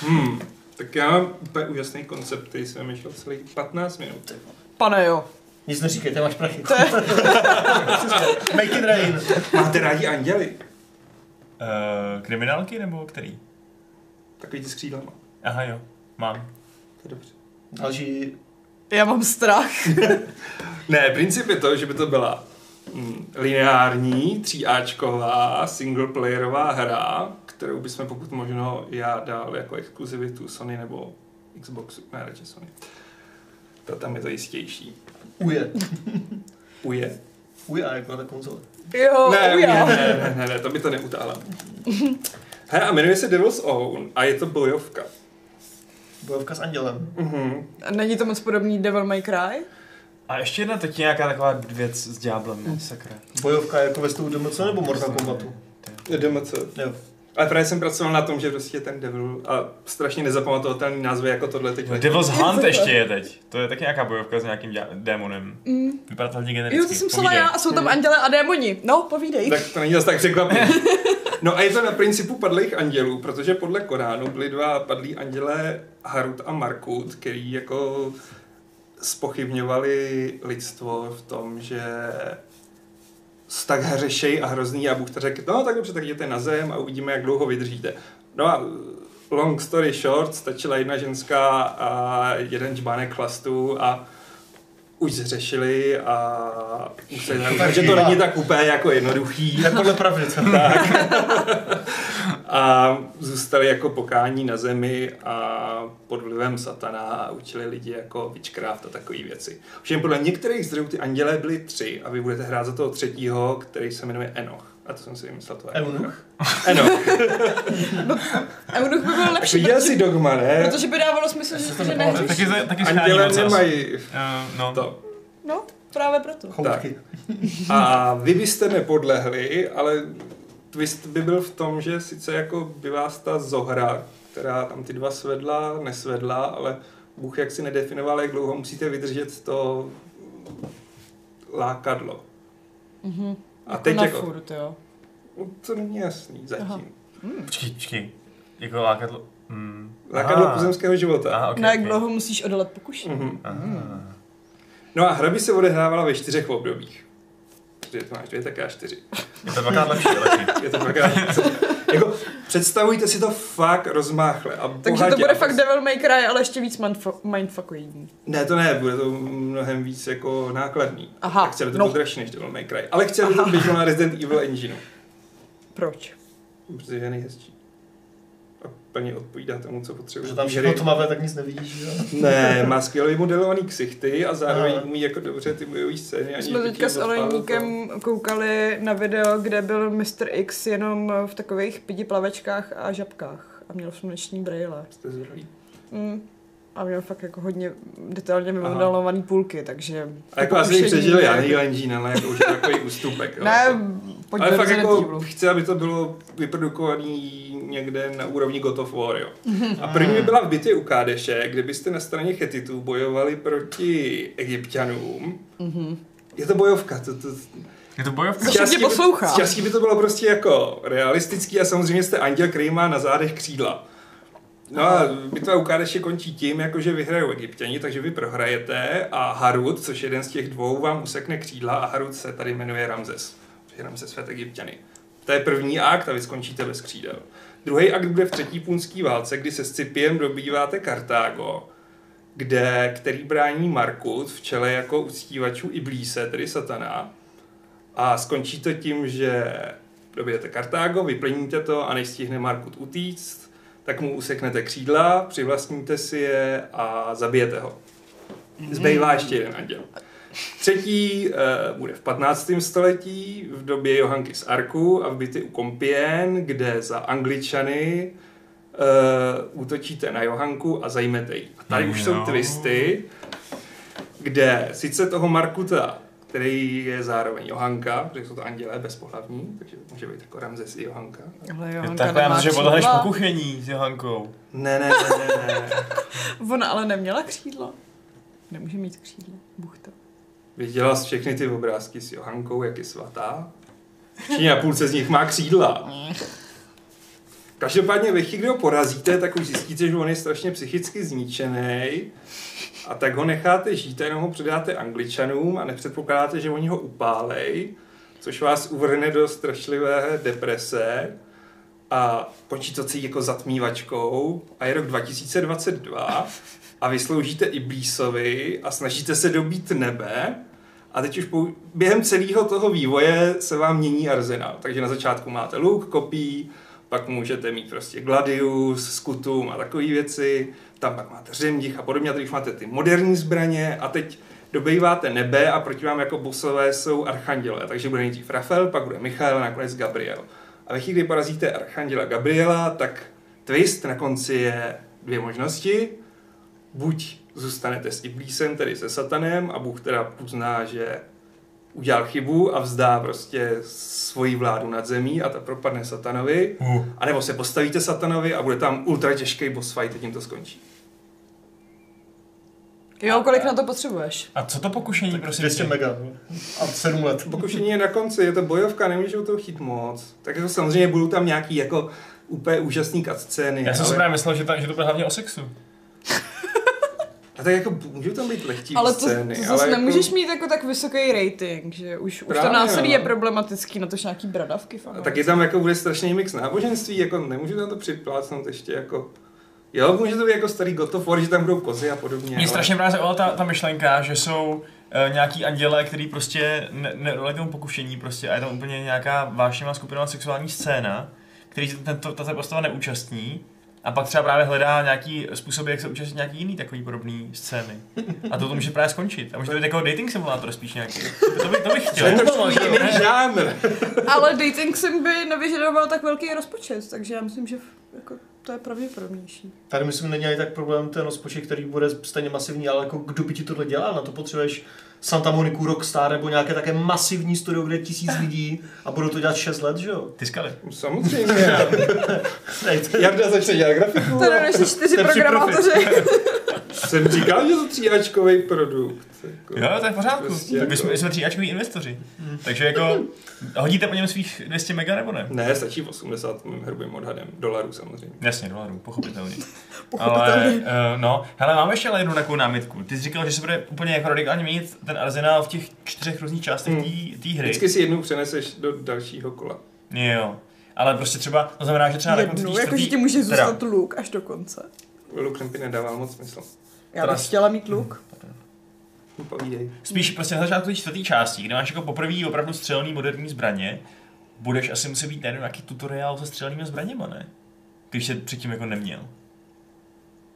Hmm. Tak já mám úplně úžasný koncept, který jsem myšlel celých 15 minut. Pane jo. Nic neříkejte, máš prachy. Make it rain. Máte rádi anděli? Uh, kriminálky nebo který? Takový ty s křídlama. Aha jo, mám. To je dobře. Další Já mám strach. Ne, princip je to, že by to byla mm, lineární, tříáčková, singleplayerová hra, kterou bychom pokud možno já dal jako exkluzivitu Sony nebo Xboxu, ne, radši Sony. To tam je to jistější. Uje. Uje? Uje, jako ta konzole. Jo, ne, uja. ne, ne, ne, ne, to by to neutála. He, a jmenuje se Devil's Own a je to bojovka. Bojovka s andělem. Mhm. Není to moc podobný Devil May Cry? A ještě jedna teď nějaká taková věc s Diablem, ne? Sakra. Bojovka jako ve stylu DMC nebo Mortal Kombatu? DMC. Jo. Ale právě jsem pracoval na tom, že prostě ten Devil a strašně nezapamatovatelný názvy jako tohle teď. No, Devil's Hunt ještě je teď. To je taky nějaká bojovka s nějakým dě- démonem. Mm. Vypadá to hodně genericky. Jo, to jsem psala já a jsou tam anděle a démoni. No, povídej. Tak to není zase tak překvapivé. No a je to na principu padlých andělů, protože podle Koránu byli dva padlí andělé Harut a Markut, který jako spochybňovali lidstvo v tom, že tak hřešej a hrozný a Bůh to řekl, no tak dobře, tak jděte na zem a uvidíme, jak dlouho vydržíte. No a long story short, stačila jedna ženská a jeden čbánek chlastu a už řešili a už se Tak že to není tak úplně jako jednoduchý. Tak podle pravdy, co? a zůstali jako pokání na zemi a pod vlivem satana a učili lidi jako witchcraft a takové věci. Všem podle některých zdrojů ty andělé byly tři a vy budete hrát za toho třetího, který se jmenuje Enoch. A to jsem si vymyslel, to je Eunuch? Enoch. Eunuch by byl lepší, viděl protože, jsi dogma, ne? protože by dávalo smysl, že, to že nehřeš. Taky, taky schání Anděle nemají Uh, no. to. No, právě proto. Choutky. A vy byste nepodlehli, ale twist by byl v tom, že sice jako by vás ta zohra, která tam ty dva svedla, nesvedla, ale Bůh jak si nedefinoval, jak dlouho musíte vydržet to lákadlo. Mhm. A Jako teď na jako, furt, jo. no, to není jasný zatím. Aha. Počkej, počkej. Jako lákadlo. Hmm. Lákadlo Aha. pozemského života. Aha, okay, Na jak okay. dlouho musíš odolat pokušení. Mhm. Aha. No a hra by se odehrávala ve čtyřech obdobích. Protože to máš dvě, tak já čtyři. Je to dvakrát lepší, lepší. Je to dvakrát jako, představujte si to fakt rozmáchle a Takže to bude fakt Devil May Cry, ale ještě víc mindfu- mindfuckující. Ne, to ne, bude to mnohem víc jako nákladný. Aha, Tak chtěli to no. dražší než Devil May Cry. Ale chtěli to běželo na Resident Evil Engineu. Proč? Protože je nejhezčí. Plně odpovídá tomu, co potřebuje. Že tam všechno tmavé, tak nic nevidíš, jo? Ne, má skvěle vymodelovaný ksichty a zároveň Aha. umí jako dobře ty bojové scény. My ani jsme teďka s Olejníkem koukali na video, kde byl Mr. X jenom v takových pidi plavečkách a žabkách a měl sluneční brýle. to. Jste zvrhlí. Mm. A měl fakt jako hodně detailně vymodelovaný půlky, takže... A jako asi pokušení přežili, já Engine, ale jako už je takový ústupek. jo. Ne, Pojďme ale fakt jako chci, aby to bylo vyprodukovaný někde na úrovni God of War, jo. A první by byla v bitvě u Kádeše, kde byste na straně Chetitů bojovali proti Egyptianům. Mhm. Je to bojovka, to, to, Je to bojovka? By, poslouchá. z částí by to bylo prostě jako realistický a samozřejmě jste anděl, který má na zádech křídla. No a bitva u Kádeše končí tím, jako že vyhrajou egyptěni, takže vy prohrajete a Harut, což je jeden z těch dvou, vám usekne křídla a Harut se tady jmenuje Ramzes. Protože Ramzes svět egyptěny. To je první akt a vy skončíte bez křídel. Druhý akt bude v třetí punské válce, kdy se Scipiem dobýváte Kartágo, kde, který brání Markut v čele jako uctívačů Iblíse, tedy satana. A skončí to tím, že dobijete Kartágo, vyplníte to a než stihne Markut utíct, tak mu useknete křídla, přivlastníte si je a zabijete ho. Zbývá ještě jeden anděl. Třetí uh, bude v 15. století v době Johanky z Arku a v bitvě u Kompien, kde za Angličany uh, útočíte na Johanku a zajmete ji. A tady už jsou No. twisty, kde sice toho Markuta, který je zároveň Johanka, protože jsou to andělé bezpohlavní, takže může být jako Ramzes i Johanka. Ale Johanka takhle, já nemá myslím, že podlehneš křídla. pokušení s Johankou. Ne, ne, ne, ne, ne. Ona ale neměla křídla. Nemůže mít křídla. Bůh to. Viděla jsi všechny ty obrázky s Johankou, jak je svatá? Všichni na půlce z nich má křídla. Každopádně ve chvíli, kdy ho porazíte, tak už zjistíte, že on je strašně psychicky zničený. A tak ho necháte žít a jenom ho předáte angličanům a nepředpokládáte, že oni ho upálej, což vás uvrhne do strašlivé deprese a celý jako zatmívačkou a je rok 2022 a vy sloužíte Iblísovi a snažíte se dobít nebe a teď už pou... během celého toho vývoje se vám mění arzenál. Takže na začátku máte luk, kopí, pak můžete mít prostě gladius, skutum a takové věci, tam pak máte řemdich a podobně, a teď už máte ty moderní zbraně a teď dobejváte nebe a proti vám jako bosové jsou archandělé, takže bude nejdřív Rafael, pak bude Michael a nakonec Gabriel. A ve chvíli, kdy porazíte archanděla Gabriela, tak twist na konci je dvě možnosti. Buď zůstanete s Iblísem, tedy se satanem, a Bůh teda uzná, že udělal chybu a vzdá prostě svoji vládu nad zemí a ta propadne satanovi. Uh. A nebo se postavíte satanovi a bude tam ultra těžký boss fight a tím to skončí. Jo, kolik na to potřebuješ? A co to pokušení, prosím? 200 tě? mega. no. A 7 let. Pokušení je na konci, je to bojovka, nemůžou to chtít moc. Tak jako samozřejmě budou tam nějaký jako úplně úžasný cutscény. Já jsem si ale- právě myslel, že, ta, že to bude hlavně o sexu. A tak jako můžou tam být lehčí Ale to, scény, to ale zase jako, nemůžeš mít jako tak vysoký rating, že už, už to Právě, násilí no. je problematický, na tož nějaký bradavky. A taky tam jako bude strašný mix náboženství, jako nemůžu tam to připlácnout ještě jako... Jo, může to být jako starý God of War, že tam budou kozy a podobně. Mě strašně právě ta, ta myšlenka, že jsou uh, nějaký anděle, který prostě ne, nedolej tomu pokušení prostě a je tam úplně nějaká vášnivá skupinová sexuální scéna, který se tento, tato postava neúčastní a pak třeba právě hledá nějaký způsob, jak se účastnit nějaký jiný takový podobný scény. A to, to může právě skončit. A může to být jako dating simulátor spíš nějaký. To, by, to bych To chtěl. je trošku jiný žánr. Ale dating sim by nevyžadoval tak velký rozpočet, takže já myslím, že jako, to je pravděpodobnější. Tady myslím, není ani tak problém ten rozpočet, který bude stejně masivní, ale jako kdo by ti tohle dělal? Na to potřebuješ Santa Moniku, Rockstar nebo nějaké také masivní studio, kde je tisíc lidí a budou to dělat 6 let, že jo? Ty skaly. Samozřejmě. Ej, to- Jarda začne dělat grafiku. To je než čtyři programátoři. Jsem říkal, že to tříáčkový produkt. Jako. Jo, to je v pořádku. Prostě tak jako- jsme, my jsme tříáčkoví investoři. Takže jako, hodíte po něm svých 200 mega nebo ne? Ne, stačí 80 mým hrubým odhadem. Dolarů samozřejmě. Jasně, dolarů, pochopitelně. Ale, uh, no, hele, mám ještě ale jednu takovou námitku. Ty jsi říkal, že se bude úplně jako radikálně měnit ten arzenál v těch čtyřech různých částech Hmm. té- hry. Vždycky si jednu přeneseš do dalšího kola. Jo. Ale prostě třeba, to znamená, že třeba na konci Jednu, jakože čtvrtý- ti může teda, zůstat luk až do konce. Luke Rampy nedává moc smysl. Já bych chtěla mít luk. Povídej. Spíš prostě na začátku té čtvrté části, kde máš jako poprvé opravdu střelný moderní zbraně, budeš asi muset být nevím, nějaký tutoriál se střelnými zbraněma, ne? Když se předtím jako neměl.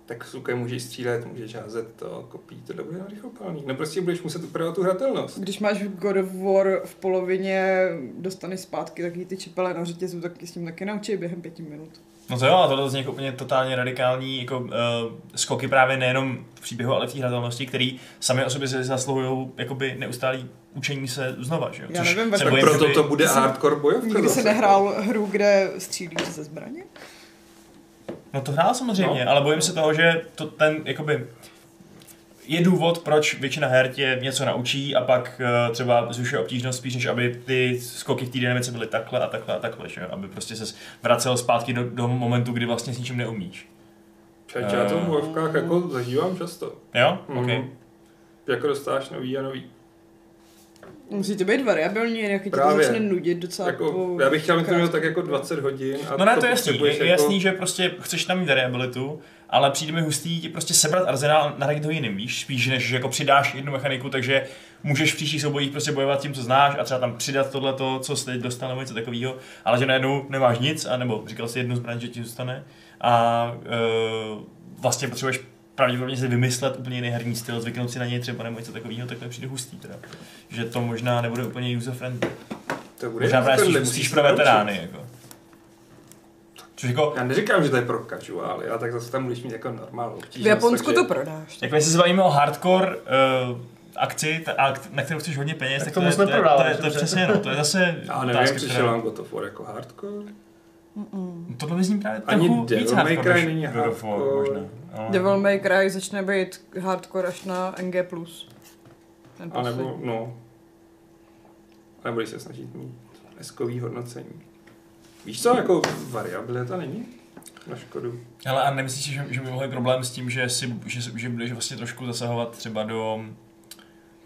Tak s lukem můžeš střílet, můžeš házet to, kopí, to bude rychlopálný. No prostě budeš muset upravovat tu hratelnost. Když máš v God of War v polovině, dostaneš zpátky taky ty čepele na řetězu, tak s tím taky naučí během pěti minut. No to jo, a tohle zní jako úplně totálně radikální jako, uh, skoky právě nejenom v příběhu, ale v té hratelnosti, který sami o sobě si zasluhují jakoby neustálý učení se znova, že jo? Já nevím, se tak proto že by- to bude Jsem- hardcore bojovka. Nikdy se nehrál hru, kde střílíš ze zbraně? No to hrál samozřejmě, No. ale bojím se toho, že to ten, jakoby, je důvod, proč většina her tě něco naučí a pak uh, třeba zvyšuje obtížnost spíš, než aby ty skoky v té dynamice byly takhle a takhle a takhle, že? jo? aby prostě se vracel zpátky do, do momentu, kdy vlastně s ničím neumíš. Čaj, já to v Eh. bojovkách jako zažívám často. Jo? Mhm. Okay. Jako dostáš nový a nový. Musí to být variabilní, jinak tě to začne nudit docela Jako, po... já bych chtěl mít to mělo tak jako době. 20 hodin. A No ne, to je jasný. Je, je jasný, že prostě chceš tam mít variabilitu, ale přijde mi hustý prostě sebrat arzenál a nahradit ho jiným, víš? Spíš než že jako přidáš jednu mechaniku, takže můžeš v příštích soubojích prostě bojovat tím, co znáš a třeba tam přidat tohle, co jsi teď dostal nebo něco takového, ale že najednou nemáš nic, a nebo říkal si jednu zbraň, že ti zůstane a uh, vlastně potřebuješ pravděpodobně si vymyslet úplně jiný herní styl, zvyknout si na něj třeba nebo něco takového, tak to přijde hustý teda. Že to možná nebude úplně user friendly. To bude Možná právě musíš pro veterány, jako. Což jako, Já neříkám, že to je pro casual, ale tak zase tam budeš mít jako normál V Japonsku to prodáš. Jako jestli se bavíme o hardcore uh, akci, ta, a na kterou chceš hodně peněz, Tak tak, to to, je, to, je, to, je, to je přesně, no, to je zase Já nevím, přišel která- vám God of War jako hardcore. Mm-mm. Tohle mi zní právě Ani trochu Devil víc May hardcore, Cry není hardcore. možná. Ale... Devil May Cry začne být hardcore až na NG+. Ten A poslední. nebo, no, a nebo když se snažit mít eskový hodnocení. Víš co, jako variabilita není na škodu. Hele, a nemyslíš si, že, že by mohl problém s tím, že, si, že, že budeš vlastně trošku zasahovat třeba do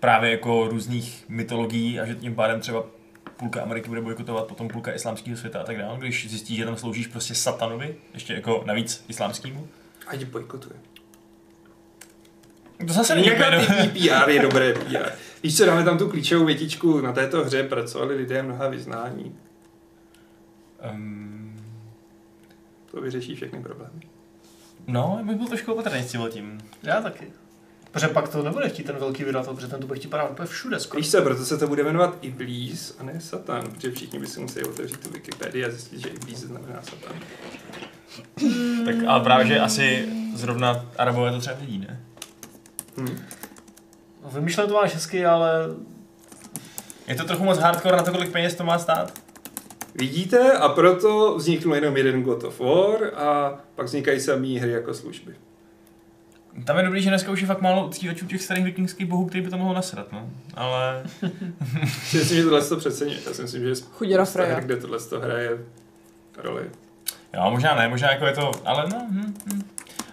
právě jako různých mytologií a že tím pádem třeba půlka Ameriky bude bojkotovat, potom půlka islámského světa a tak dále, když zjistíš, že tam sloužíš prostě satanovi, ještě jako navíc islámskému. Ať bojkotuje. To zase není ty PR je dobré PR. Víš co, dáme tam tu klíčovou větičku, na této hře pracovali lidé mnoha vyznání. Um, To vyřeší všechny problémy. no, bych byl trošku opatrný s tím. Já taky. Protože pak to nebude chtít ten velký vydatel, protože ten to bude chtít padat úplně všude skoro. Víš co, proto se to bude jmenovat Iblis a ne Satan, protože všichni by si museli otevřít tu Wikipedii a zjistit, že Iblis znamená Satan. Tak ale právě, že asi zrovna Arabové to třeba vidí, ne? Hm. No, Vymýšlet to máš hezky, ale Je to trochu moc hardcore na to, kolik peněz to má stát? Vidíte? A proto vznikl jenom jeden God of War a pak vznikají samý hry jako služby. Tam je dobrý, že dneska už je fakt málo uctívačů těch starých vikingských bohů, který by to mohl nasrat, no. Ale Si myslím, že tohle to přeceňuje. Já si myslím, že je spousta her, kde tohle to hraje roli. jo, možná ne, možná jako je to, ale no, hm, hm.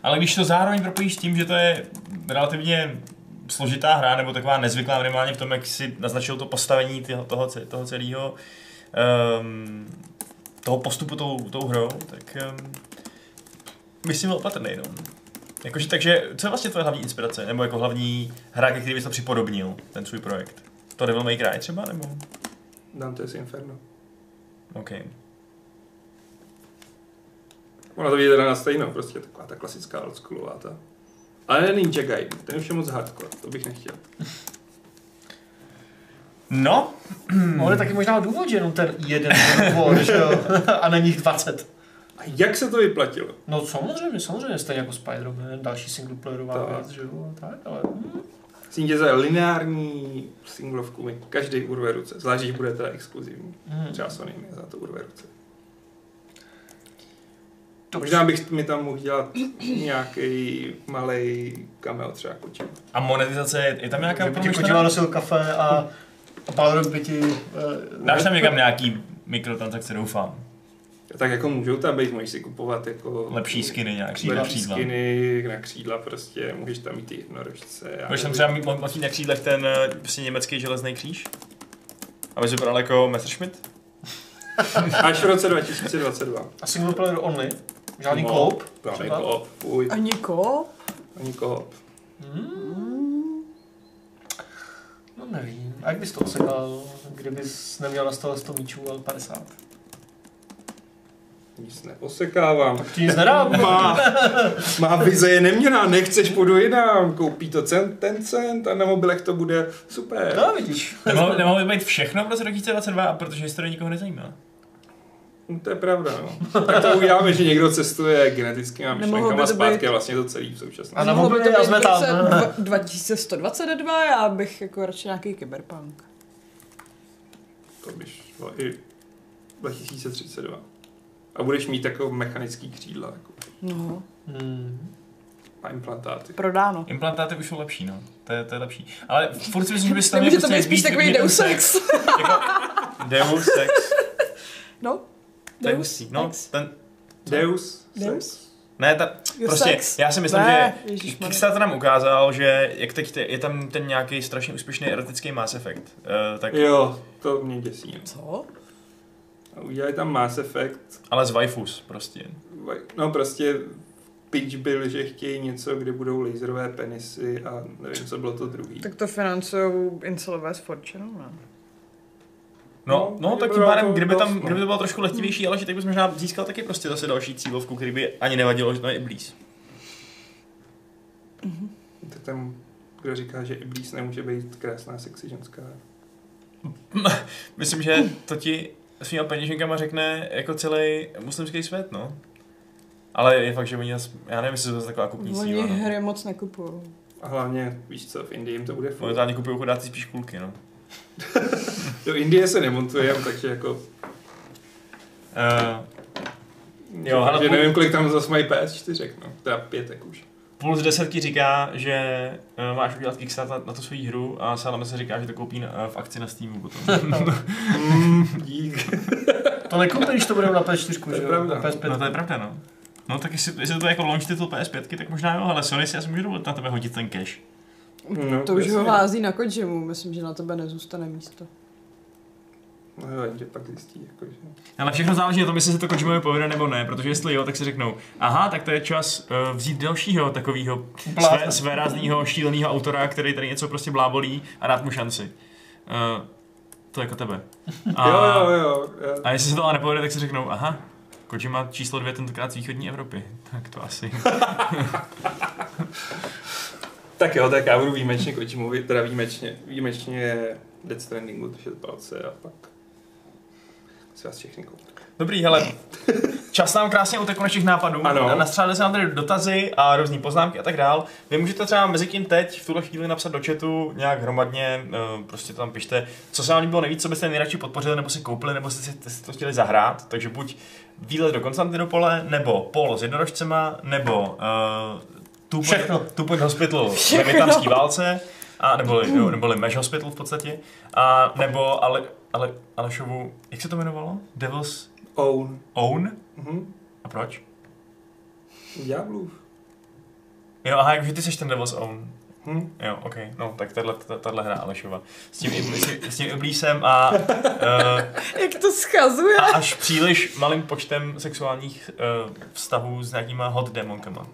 Ale když to zároveň propojíš s tím, že to je relativně složitá hra, nebo taková nezvyklá minimálně v tom, jak si naznačil to postavení toho, toho celého, um, toho postupu tou, tou hrou, tak um, myslím byl opatrný, no. Jakože, takže, co je vlastně tvoje hlavní inspirace, nebo jako hlavní hra, ke který bys to připodobnil, ten svůj projekt? To Devil May Cry třeba, nebo? Dante's Inferno. OK. Ona to vyjde na stejno, prostě taková ta klasická oldschoolová ta. Ale ne Ninja Gaiden, ten už je moc hardcore, to bych nechtěl. No, No, ale taky možná důvod, že jenom ten jeden God, že jo? A není jich 20. A jak se to vyplatilo? No samozřejmě, samozřejmě, stejně jako Spider-Man, další singleplayerová Tak. věc, že jo, tak, ale... hm. Sítě za lineární singlovku mi každý urve ruce, zvlášť, když bude teda exkluzivní. Hmm. Třeba Sony mi za to urve ruce. To Možná bych mi tam mohl dělat nějaký malý cameo třeba kočím. a monetizace, je, tam nějaká promyšlená? Kojima nosil kafe a Balrog by ti... Uh, Dáš tam někam nějaký mikrotransakce, doufám. Tak jako můžou tam být, můžeš si kupovat jako... Lepší skiny nějak, křídla, lepší křídla. skiny na křídla prostě, můžeš tam mít ty jednorožce. Budeš tam třeba mít, mít na křídlech ten eh, prostě německý železný kříž? Aby vypadal jako Messerschmitt? Až v roce 2022. a single player only? Žádný No, koop? Žádný koop, fuj, A niko? ani koop. Hmm. No nevím. A jak bys to osekal, kdybys neměl na stole 100 míčů, ale 50? Nic neosekávám. Tak ti nic nedá. Má, má vize je neměná, nechceš půjdu jinam, koupí to cent, ten cent a na mobilech to bude super. No vidíš. Nemohlo, nemohlo by být všechno v roce 2022, a protože historie nikoho nezajímá. No, to je pravda, no. Tak to uděláme, že někdo cestuje genetickými Nemohlo myšlenkama zpátky být- a vlastně to celý v současnosti. A na Mohlo by to být jsme tam. v roce dva- 2122, já bych jako radši nějaký kyberpunk. To by šlo i 2032. A budeš mít jako mechanický křídla jako, No, Hmm. a implantáty. prodáno. Implantáty už jsou lepší, no. To je, to je lepší. Ale furt si myslím, že bys tam Nemůže to být spíš takový Deus Ex. Jako, Deus Ex. No, To je Deus hustý. No, Ex. ten, Deus, Deus? sex. ne, ta, prostě, Ex. já si myslím, Ne, že. Kickstarter nám ukázal, že jak teď te- je tam ten nějaký strašně úspěšný erotický Mass Effect, uh, tak, Jo, to mě děsí. no. Co? A udělali tam Mass Effect. ale z waifus prostě. No prostě pitch byl, že chtějí něco, kde budou laserové penisy a nevím, co bylo to druhý. Tak to financují incelové s Fortune, ne? No, no, No, tak tím pádem, kdyby, tam, no. kdyby to bylo trošku lehtivější, ale že tak bys možná získal taky prostě zase další cílovku, který by ani nevadilo, že to je Iblis. Tak tam, kdo říká, že Iblis nemůže být krásná sexy ženská. Myslím, že to ti svýma peněženkama řekne jako celý muslimský svět, no. Ale je fakt, že oni, já nevím, jestli to je taková kupní Oni síla, no. hry moc nekupují. A hlavně, víš co, v Indii jim to bude furt. Momentálně kupují chudáci spíš kulky, no. Do Indie se nemontuje, takže jako... Uh, Jo, ale půl- nevím, kolik tam zase mají PS4, no. Teda pětek už. Puls 10 ti říká, že uh, máš udělat Kickstarter na, na tu svou hru a Salame se říká, že to koupí na, v akci na Steamu potom. Mm, dík. To nekoupíš, když to bude na PS4, To je že jo? pravda. Na PS5. no to je pravda, no. No tak jestli, jestli to je jako launch titul PS5, tak možná jo, ale Sony si asi může dovolit na tebe hodit ten cash. No, To už ho hází na Kojimu, myslím, že na tebe nezůstane místo. No jenže pak zjistí, jako, že... Ale všechno záleží na tom, jestli se to Kojimovi povede nebo ne, protože jestli jo, tak si řeknou, aha, tak to je čas uh, vzít dalšího takového své, Blázna. svérázného, šíleného autora, který tady něco prostě blábolí a dát mu šanci. Uh, to jako tebe. A, Jo, jo, jo. jo. a jestli se to ale nepovede, tak si řeknou, aha, Kojima číslo dvě tentokrát z východní Evropy. Tak to asi. Tak jo, tak já budu výjimečně Kojimovi, teda výjimečně, výjimečně Death Strandingu držet palce a pak si vás všechny koupit. Dobrý, hele, čas nám krásně utekl našich nápadů. Ano. Nastřádali se nám tady dotazy a různé poznámky a tak dál. Vy můžete třeba mezi tím teď v tuhle chvíli napsat do chatu nějak hromadně, eh, prostě tam pište, co se vám líbilo nejvíc, co byste nejradši podpořili, nebo si koupili, nebo jste si, to chtěli zahrát. Takže buď výlet do Konstantinopole, nebo polo s jednorožcema, nebo uh, Všechno. Two Point Hospital ve větnamské válce, a neboli, jo, neboli Mesh Hospital v podstatě, a nebo ale, ale, Alešovu, jak se to jmenovalo? Devil's Own. Own? Mhm. A proč? Ďáblův. Jo, aha, jakože ty seš ten Devil's Own. Hm? Jo, ok, no, tak tahle, tahle hra Alešova. S tím, s tím Iblísem a, uh, Jak to schazuje? a až příliš malým počtem sexuálních uh, vztahů s nějakýma hot demonkama.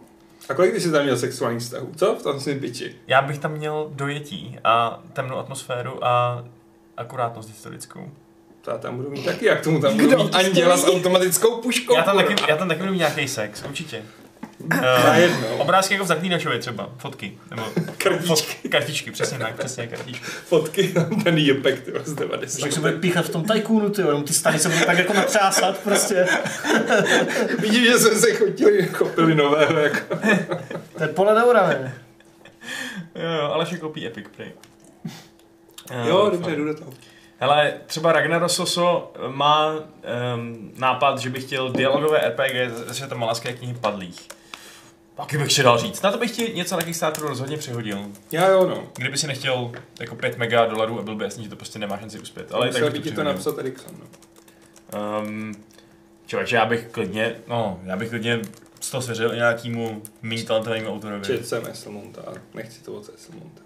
A kolik ty jsi tam měl sexuálních vztahů? Co? V tom svým piči. Já bych tam měl dojetí a temnou atmosféru a akurátnost historickou. To já tam budu mít taky, jak tomu tam budu Kdo mít anděla s automatickou puškou. Já tam, taky, já tam taky budu mít nějaký sex, určitě. Uh, obrázky jako v Zaklínačově třeba, fotky. Nebo Kartičky. Fot, kartičky, přesně tak, přesně kartičky. Fotky, ten jepek, ty z 90. Tak se bude píchat v tom tajkůnu, ty jo, jenom ty stany se budou tak jako natřásat prostě. Vidím, že jsme se chotili, chopili nového, jako. To je pole ne? Jo, jo, ale kopí Epic Prey. Eh, Jo, fakt. dobře, jdu do toho. Hele, třeba Ragnar Soso má um, nápad, že by chtěl dialogové RPG ze světa malaské knihy Padlých. Taky bych si dal říct. Na to bych ti něco na Kickstarteru rozhodně přihodil. Já jo, no. Kdyby si nechtěl jako 5 mega dolarů a byl by jasný, že to prostě nemá šanci uspět. Ale tak by ti to napsat Erikson, no. Um, člověče, já bych klidně, no, já bych klidně z toho svěřil i nějakýmu méně talentovanému autorovi. Čet jsem Esselmonta, a nechci to od Esselmonta.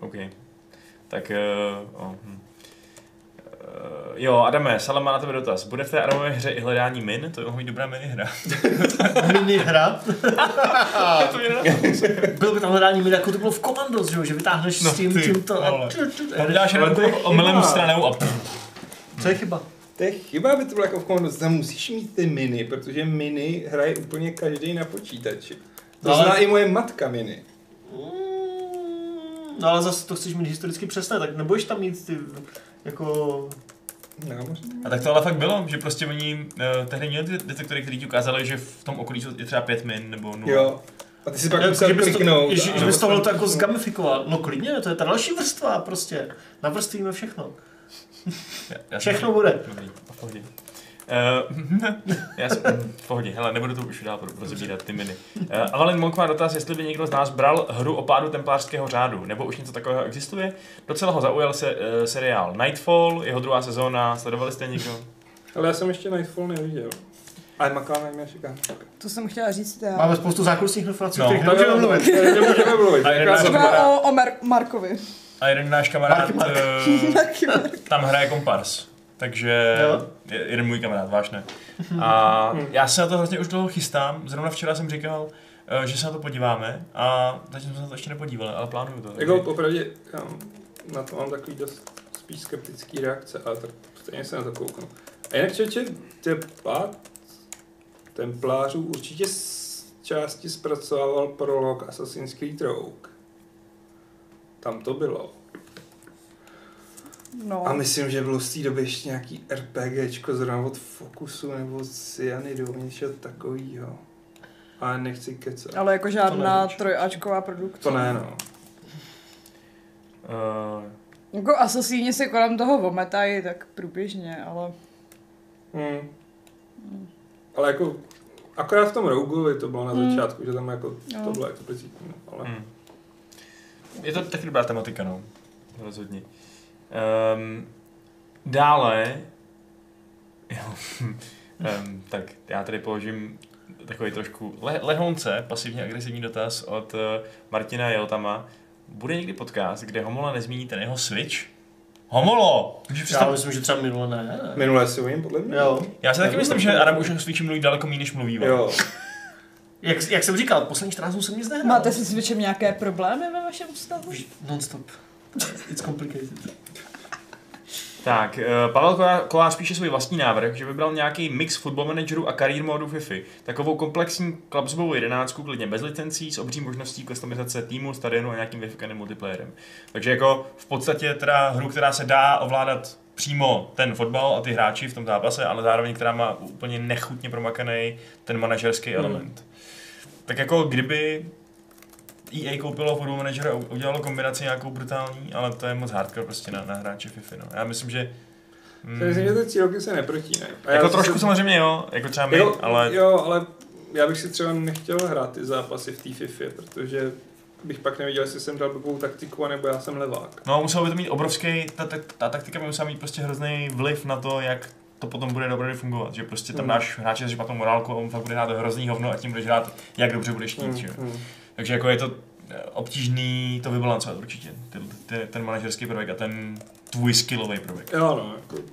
OK. Tak, uh, oh, hm. Uh, jo, Adame, Salama má na tebe dotaz. Bude v té Adamové hře i hledání min? To by mohla být dobrá minihra. Mini hra. to je Bylo by tam hledání mini, jako to bylo v Commandos, že, jo, že vytáhneš No s tím, ty tímto a... Tady dáš jenom to je jako omylem stranou a Co je chyba? To je chyba, aby to bylo jako v Commandos. Tam musíš mít ty miny, protože miny hraje úplně každý na počítači. To No, ale- zná i moje matka miny. No ale zase to chceš mít historicky přesné, tak nebudeš tam mít ty jako... Námořní. A tak to ale fakt bylo, že prostě oni uh, tehdy měli ty detektory, který ti ukázali, že v tom okolí je třeba pět min nebo nula. Jo. A ty si pak musel že bys to, kliknout. že, a- že bys to to jako zgamifikoval. No klidně, to je ta další vrstva prostě. Navrstvíme všechno. Já, já Všechno bude. Dobrý. Uh, já jsem, mm, v pohodě, hele, nebudu to už dál rozebírat ty miny. Uh, Avalin Monk má dotaz, jestli by někdo z nás bral hru o pádu templářského řádu, nebo už něco takového existuje. Docela ho zaujal se uh, seriál Nightfall, jeho druhá sezóna, sledovali jste někdo? Ale já jsem ještě Nightfall neviděl. Ale makáme mě čeká. To jsem chtěla říct já. Máme spoustu zákulisních informací, No. o kterých nemůžeme mluvit. Nemůžeme mluvit. Třeba o, o Mar- Markovi. A jeden náš kamarád Marky, uh, tam hraje kompars. Takže Jo. je- jeden můj kamarád, váš ne. A já se na to hrozně už dlouho chystám. Zrovna včera jsem říkal, eh, že se na to podíváme a zatím jsme se na to ještě nepodívali, ale plánuju to. Jako opravdu, já na to mám takový dost spíš skeptický reakce, ale tak stejně se na to kouknu. A jinak člověče, ten pád templářů určitě z části zpracovával prolog Assassin's Creed Rogue. Tam to bylo. No. A myslím, že bylo z té doby ještě nějaký RPGčko zrovna od Focusu nebo z Cyanidu, něčeho takového. Ale nechci kecat. Ale jako žádná trojáčková produkce. To ne, no. Uh, Jako asasíni se kolem toho vometají tak průběžně, ale... Hmm. Ale jako, akorát v tom Rogueovi to bylo na Hmm. začátku, že tam jako, Jo. to bylo explicitní, no, ale... Hmm. Je to taky dobrá tematika, no. Rozhodně. Um, dále... Jo. um, tak já tady položím takový trošku le- lehonce, pasivně agresivní dotaz od uh, Martina Jeltama. Bude někdy podcast, kde Homola nezmíní ten jeho Switch? Homolo! Já myslím, že třeba minule ne. Minule si vím, podle mě. Jo. Já si taky myslím, že Adam už o Switchi mluví daleko méně, než mluví. Jo. Jak, jak jsem říkal, poslední 14 dnů jsem nic nehrál. Máte se s Switchem nějaké problémy ve vašem vztahu? Non-stop. It's complicated. Tak, eh, Pavel Kolá- Kolář píše svůj vlastní návrh, že vybral nějaký mix football managerů a career modu FIFA. Takovou komplexní klubsovou jedenáctku, klidně bez licencí, s obří možností customizace týmu, stadionu a nějakým vyfikaným multiplayerem. Takže jako v podstatě teda hru, která se dá ovládat přímo ten fotbal a ty hráči v tom zápase, ale zároveň která má úplně nechutně promakaný ten manažerský Hmm. element. Tak jako kdyby EA koupilo Football Manager a udělalo kombinaci nějakou brutální, ale to je moc hardcore prostě na, na hráče FIFA. No. Já myslím, že... Mm, Já myslím, že ty cílovky se neprotínají. A já jako si- trošku samozřejmě jo, jako třeba my, jo, ale Jo, ale já bych si třeba nechtěl hrát ty zápasy v té FIFA, protože bych pak nevěděl, jestli jsem dal blbou taktiku, anebo já jsem levák. no muselo by to mít obrovský, ta, ta, ta taktika by musela mít prostě hrozný vliv na to, jak to potom bude dobře fungovat, že prostě tam Hmm. dáš hráče s špatnou morálku a on fakt bude hrát hrozný hovno a tím budeš hrát, jak dobře budeš chtít, Hmm, že. Takže jako je to eh, obtížný to vybalancovat určitě, ty, ty, ten manažerský prvek a ten tvůj skillový prvek. Jo, no, jako,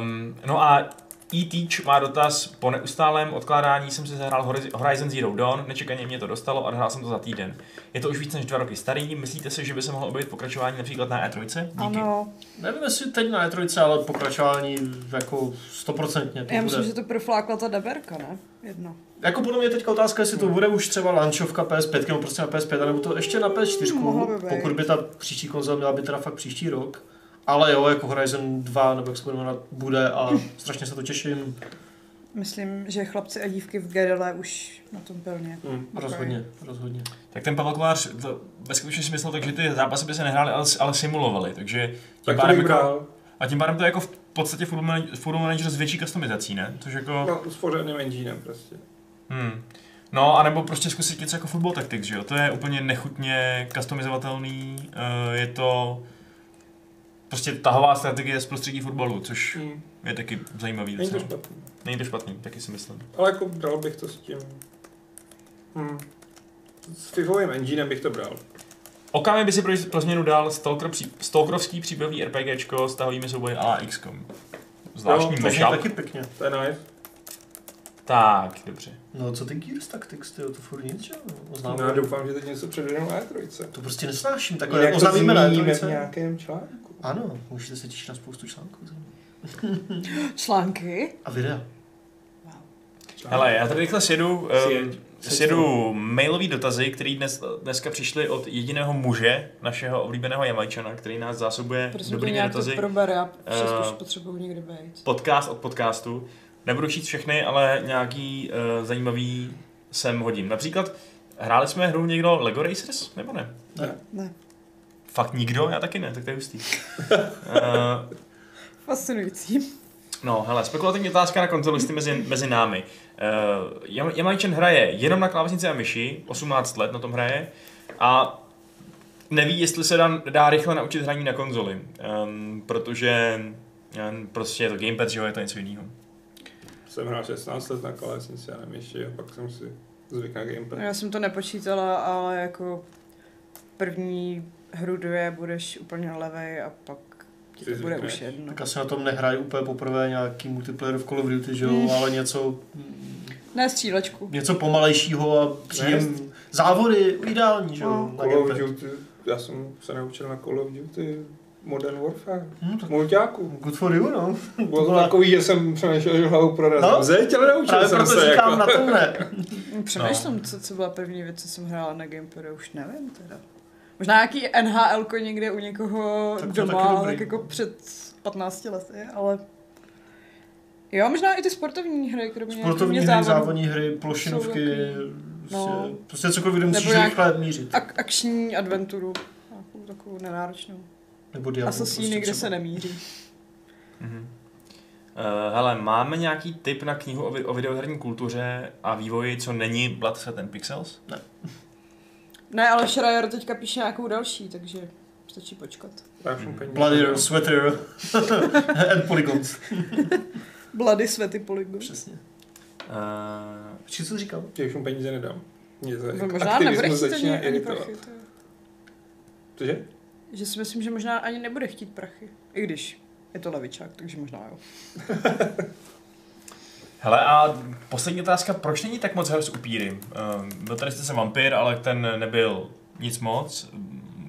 Um, no a E-Teach má dotaz, po neustálém odkládání jsem si zahrál Horiz- Horizon Zero Dawn, nečekaně mě to dostalo a hrál jsem to za týden. Je to už víc než dva roky starý, myslíte si, že by se mohlo objevit pokračování například na E3? Díky. Ano, Nevím, jestli teď na E3, ale pokračování jako stoprocentně. to já bude. myslím, že to proflákla ta deberka, ne? Jedno. Jako podle mě teďka otázka, jestli to bude už třeba lanchovka PS5, nebo prostě na PS5, nebo to ještě na PS4, Mohlo by být. pokud by ta příští konzole měla být teda fakt příští rok. Ale jo, jako Horizon 2, nebo jak se bude jmenovat, bude a strašně se to těším. Myslím, že chlapci a dívky v Gerele už na tom plně. hm. Rozhodně, rozhodně. Tak ten Pavel Kovář to ve skutečnosti si myslel tak, že ty zápasy by se nehrály, ale, ale simulovaly, takže tím tak to pádem jako, a tím pádem to je jako v podstatě Football Manager, Football Manager s větší customizací, ne? Což jako, No, s pořádným enginem prostě. Hmm. No, anebo prostě zkusit něco jako Football Tactics, že jo? To je úplně nechutně customizovatelný, uh, je to prostě tahová strategie z prostředí fotbalu, což Hm. je taky zajímavý. Není to špatný. Není to špatný, taky si myslím. Ale jako bral bych to s tím... Hm. S FIFovým enginem bych to bral. Okami by si pro, pro změnu dal Stalker, Stalkerovský příběhový RPGčko s tahovými souboji a XCOM. Zvláštní zní mashup. taky pěkně. To je nice. Tak, dobře. No co ty Gears Tactics, ty, to furt nic, že jo? No, já doufám, že teď něco předvedeme na E3. To prostě nesnáším, takhle to oznámíme na zmíníme v E3. nějakém článku. Ano, můžete se těšit na spoustu článků. Články? A videa. Hele, já tady rychle sjedu, um, sjedu mailový dotazy, které dnes, dneska přišly od jediného muže, našeho oblíbeného Jamajčana, který nás zásobuje Prosím dobrými nějak to dotazy. prober, já už potřebuju někde být. Podcast od podcastu. Nebudu číst všechny, ale nějaký uh, zajímavý sem hodím. Například, hráli jsme hru někdo Lego Racers, nebo ne? Ne. Ne. Fakt nikdo? Já taky ne, tak to je hustý. uh, Fascinující. No, hele, spekulativní otázka na konzolisty mezi, mezi námi. Uh, Jam- Jamajčan hraje jenom na klávesnici a myši, 18 let na tom hraje, a neví, jestli se dá, dá rychle naučit hraní na konzoli, um, protože um, prostě je to gamepad, že jo, je to něco jiného. Jsem hrál 16 let na klávesnici a na myši a pak jsem si zvyk na gamepad. Já jsem to nepočítala, ale jako první hru dvě budeš úplně levej a pak ti to bude už jedno. Tak asi na tom nehrají úplně poprvé nějaký multiplayer v Call of Duty, že jo, Mm. ale něco, Ne střílečku. něco pomalejšího a příjem. Závody ideální, že jo, No. na Call of. Duty, já jsem se naučil na Call of Duty Modern Warfare. Hm, tak Mulťáku. good for you, no. Bylo to takový, že jsem přemýšlel, že hlavu prorazím. No. No? Zeď, ale naučil Právě jsem proto se. říkám Jako. na tom ne. Přemýšlím, co, co byla první věc, co jsem hrála na Gamepadu, už nevím teda. Možná nějaký NHL někde u někoho Tak doma, tak jako před 15 lety, ale... Jo, možná i ty sportovní hry, kromě Sportovní hry, závodů. závodní hry, plošinovky, prostě, no. prostě cokoliv, kde musíš rychle mířit. Ak- akční adventuru. Nějakou takovou nenáročnou. Nebo diablo. Asasíny, prostě kde třeba. se nemíří. Mhm. Uh, hele, máme nějaký tip na knihu o, vi- o videoherní kultuře a vývoji, co není Blood, Sweat and Pixels? Ne, ale Schreier teďka píše nějakou další, takže stačí počkat. Peníze Bloody sweater and polygons. Bloody Svety Polygon. Přesně. Uh, Počkej, co říkal? Já už mu peníze nedám. Mě to No, možná nebude aktivismus chtít začíná ani, ani iritovat. prachy. To je. Cože? Že si myslím, že možná ani nebude chtít prachy. I když je to levičák, takže možná jo. hele, a poslední otázka, proč není tak moc her s upíry? Um, byl tady jste se vampír, ale ten nebyl nic moc,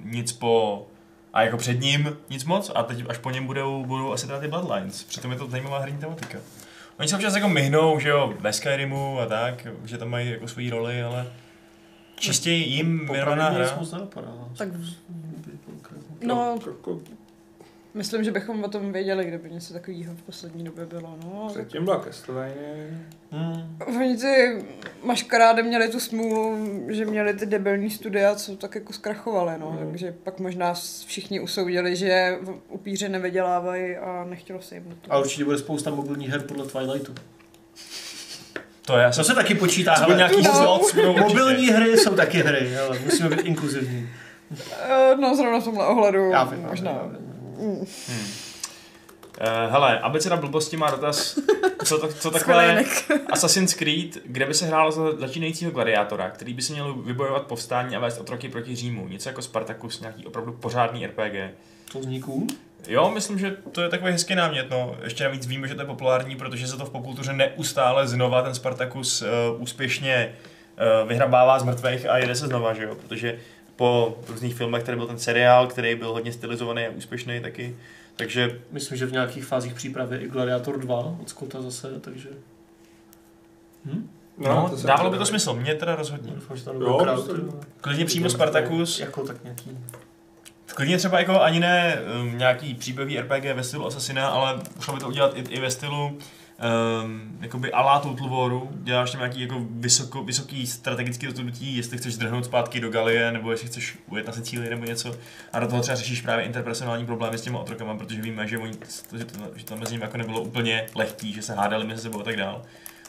nic po... A jako před ním nic moc a teď až po něm budou, budou asi teda ty Bloodlines. Přitom je to zajímavá herní tematika. Oni se občas jako myhnou, že jo, ve Skyrimu a tak, že tam mají jako svoji roli, ale čistě jim věnovaná hra. moc nenapadá. Tak no, Jako, myslím, že bychom o tom věděli, kdyby něco takového v poslední době bylo. No, ale tak předtím byla Castlevania. Hmm. Oni ty maškarády měli tu smůlu, že měli ty debilní studia, co tak jako zkrachovaly, no. Mhm. Takže pak možná všichni usoudili, že upíři nevydělávají a nechtělo se jim do toho. A určitě bude spousta mobilních her podle Twilightu. To je To asi se taky počítá, hele. nějaký No. slots. Mobilní hry jsou taky hry, ale musíme být inkluzivní. Eh, No, zrovna v tomhle ohledu Já vím, možná. já vím. Mm. Hmm. Uh, hele, abeceda blbosti má dotaz, co, to, co takové. Assassin's Creed, kde by se hrálo za začínajícího gladiátora, který by si měl vybojovat povstání a vést otroky proti Římu. Něco jako Spartacus, nějaký opravdu pořádný RPG. Cool. Jo, myslím, že to je takový hezký námět. No. Ještě navíc víme, že to je populární, protože se to v popkultuře neustále znova ten Spartacus uh, úspěšně uh, vyhrabává z mrtvých a jede se znova, že jo? Protože po různých filmech, který byl ten seriál, který byl hodně stylizovaný a úspěšný taky. Takže Myslím, že v nějakých fázích přípravy i Gladiator 2 od Scotta zase, takže... Hm? no, no to dávalo by to smysl, mně teda rozhodně. Doufám, že tam Jo, nebude prostě-. Klidně přímo Spartacus, Jako tak nějaký... klidně třeba jako ani ne um, nějaký příběhový RPG ve stylu Assassina, ale šlo by to udělat i, i ve stylu um, jakoby alá Total Waru, děláš tam nějaký jako vysoko, vysoký strategický rozhodnutí, jestli chceš zdrhnout zpátky do Galie, nebo jestli chceš ujet na Sicílii nebo něco. A do toho třeba řešíš právě interpersonální problémy s těma otrokama, protože víme, že, oni, že, to, že to mezi nimi jako nebylo úplně lehký, že se hádali mezi sebou a tak dál.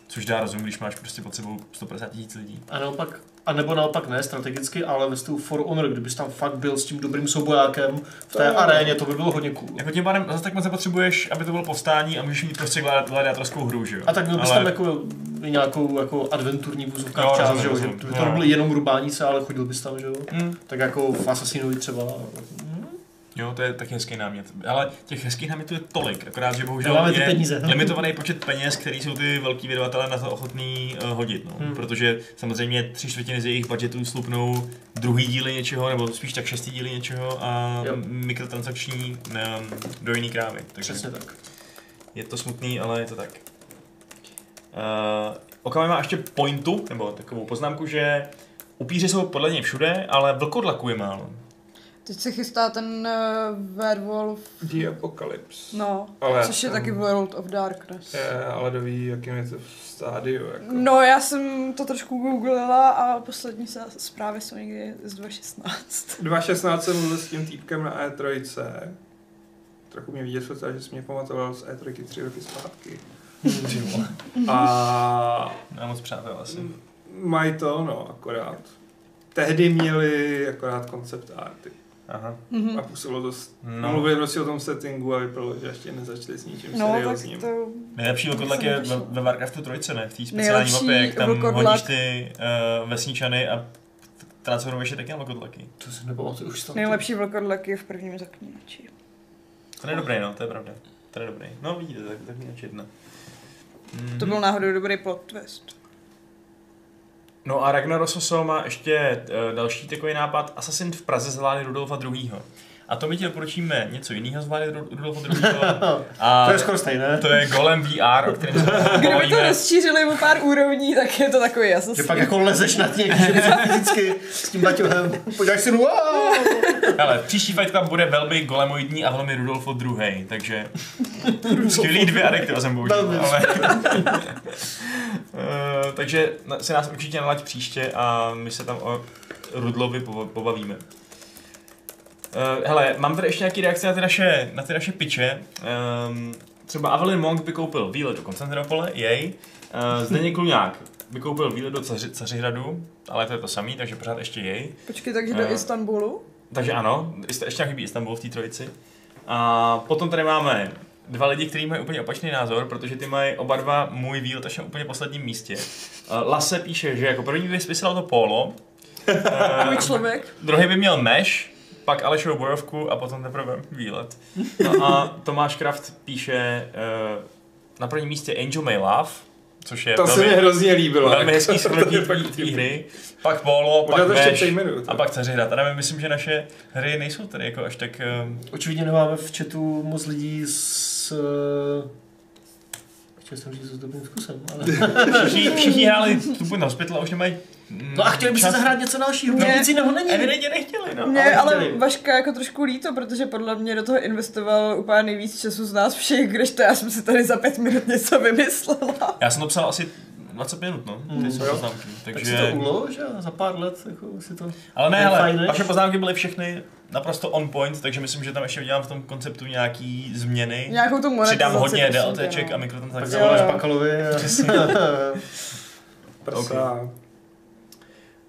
Což dá rozum, když máš prostě pod sebou 150 tisíc lidí. A naopak, a nebo naopak ne strategicky, ale ve stylu For Honor, kdybys tam fakt byl s tím dobrým soubojákem v té To- aréně, to by bylo hodně cool. Jako tím pádem zase tak moc nepotřebuješ, aby to bylo povstání a můžeš mít prostě gladi- gladiátorskou hru, že jo? A tak měl bys Ale- tam jako nějakou jako adventurní vůzovka Jo, část, že jo, to, Jo. to nebylo jenom rubání se, ale chodil bys tam, že jo. Mm. Tak jako v Assassinovi třeba. Jo, to je taky hezký námět. Ale těch hezkých námětů je tolik, akorát, že bohužel ty je peníze. limitovaný počet peněz, který jsou ty velký vydavatelé na to ochotný uh, hodit. No. Hmm. Protože samozřejmě tři čtvrtiny z jejich budgetů slupnou druhý díly něčeho, nebo spíš tak šestý díly něčeho a Jo. mikrotransakční um, do jiný krávy. Takže Přesně tak. je to smutný, ale je to tak. Uh, Okame má ještě pointu, nebo takovou poznámku, že upíři jsou podle něj všude, ale vlkodlaků je málo. Teď se chystá ten uh, Werewolf, The Apocalypse. no, Ale což je taky World of Darkness. Je, ale kdo ví, jakým je to v stádiu. Jako. No, já jsem to trošku googlila a poslední se- zprávy jsou někdy z 2016. 2016 jsem mluvil s tím týpkem na E3. Trochu mě vidět, že jsi mě pamatoval z E3 tři roky zpátky. A Mám moc přátel asi. mají to, no, akorát. Tehdy měli akorát koncept arty. Aha. Mhm. A působilo to, s- No. mluvili prostě o tom settingu a vypadalo, že ještě nezačali s ničím No, seriózním. to... Nejlepší vlkodlak je ve, Warcraftu 3, ne? V té speciální mapě, jak tam vlkodlak. hodíš ty uh, vesničany a transformuješ je taky na vlkodlaky. To si nepamatuju už tam. Nejlepší vlkodlak je v prvním zaklínači. To je dobrý, no, to je pravda. To je dobrý. No vidíte, tak, tak mě jedna. Mhm. To byl náhodou dobrý plot twist. No a Ragnarososo má ještě uh, další takový nápad. Assassin v Praze z vlády Rudolfa II. A to my ti doporučíme něco jiného z vlády Ru- Rudolfa II. A To je skoro stejné. to je Golem VR, o kterém se Kdyby to rozšířili o pár úrovní, tak je to takový jasný. Že pak jako lezeš na těch, že fyzicky s tím baťohem. Podíváš si, wow! Ale příští Fight Club bude velmi golemoidní a velmi Rudolfo II. Takže skvělý dvě adjektiva jsem použil. Ale... Eh, takže si nás určitě nalaď příště a my se tam o Rudlovi po- pobavíme. Uh, hele, mám tady ještě nějaký reakce na ty naše, na ty naše piče. Um, třeba Avelin Monk by koupil výlet do Konstantinopole, jej. Uh, Zdeněk Kluňák by koupil výlet do Caři, Cařihradu, ale to je to samý, takže pořád ještě jej. Počkej, takže do Eh. Istanbulu? Takže ano, ještě ještě chybí Istanbul v té trojici. A potom tady máme dva lidi, kteří mají úplně opačný názor, protože ty mají oba dva můj výlet až na úplně posledním místě. Lase píše, že jako první by vysílal to polo, Můj člověk. druhý by měl Mesh, pak Alešovu bojovku a potom teprve výlet. No a Tomáš Kraft píše eh, na prvním místě Angel May Love, což je To se mi velmi, hrozně líbilo. velmi hezký shrnutí té hry, pak polo, pak to ještě Mesh a pak Cařihrad. A nevím, myslím, že naše hry nejsou tady jako až tak... eh, Očividně nemáme v chatu moc lidí s... eh, Chtěl jsem říct s dobrým vkusem, ale... Všichni, všichni hráli Two Hospital a už nemají mm, No a chtěli by se čas. zahrát něco dalšího, Ne. nic jiného není. Evidentně nechtěli, no. Mě ale ale, chtěli. Vaška jako trošku líto, protože podle mě do toho investoval úplně nejvíc času z nás všech, když to já jsem si tady za pět minut něco vymyslela. Já jsem to psal asi 20 minut, no, ty Mm, jo. poznámky. Tak Takže... si to ulo, že za pár let jako si to... Ale ne, ne? vaše poznámky byly všechny naprosto on point, takže myslím, že tam ještě udělám v tom konceptu nějaký změny. Nějakou tu monetizaci. Přidám hodně DLTček a no. Tak mikrotransakcí. zavoláš a... Přesně. Prsa.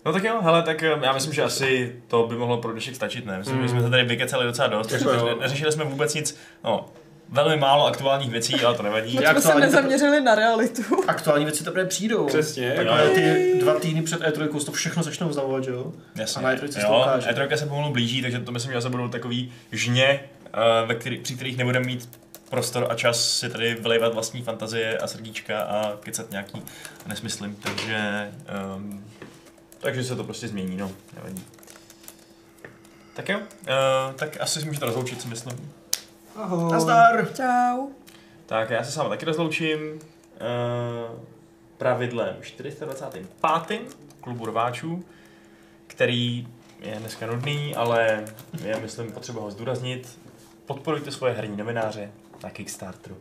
No tak jo, hele, tak eh, já myslím, že asi to by mohlo pro dnešek stačit, ne? Myslím, Mm. že jsme se tady vykecali docela dost, neřešili jsme vůbec nic, no, velmi málo aktuálních věcí, ale to nevadí. Já jsme se nezaměřili na realitu. Aktuální věci teprve přijdou. Přesně. Tak Takové jo. ty dva týdny před E3 to všechno začnou znamovat, že jo? Jasně. A na E3 se to jo, ukáže. E3 se pomalu blíží, takže to myslím, že zase budou takový žně, eh, ve který, při kterých nebudeme mít prostor a čas si tady vylejvat vlastní fantazie a srdíčka a kecat nějaký nesmysly, takže um, takže se to prostě změní, no, nevadí. Tak jo, uh, tak asi si můžete rozloučit, si myslím. Ahoj. Nazdar! Čau. Tak já se s vámi taky rozloučím. Uh, pravidlem 425. klubu rváčů, který je dneska nudný, ale je, myslím, potřeba ho zdůraznit. Podporujte svoje herní novináře na Kickstarteru.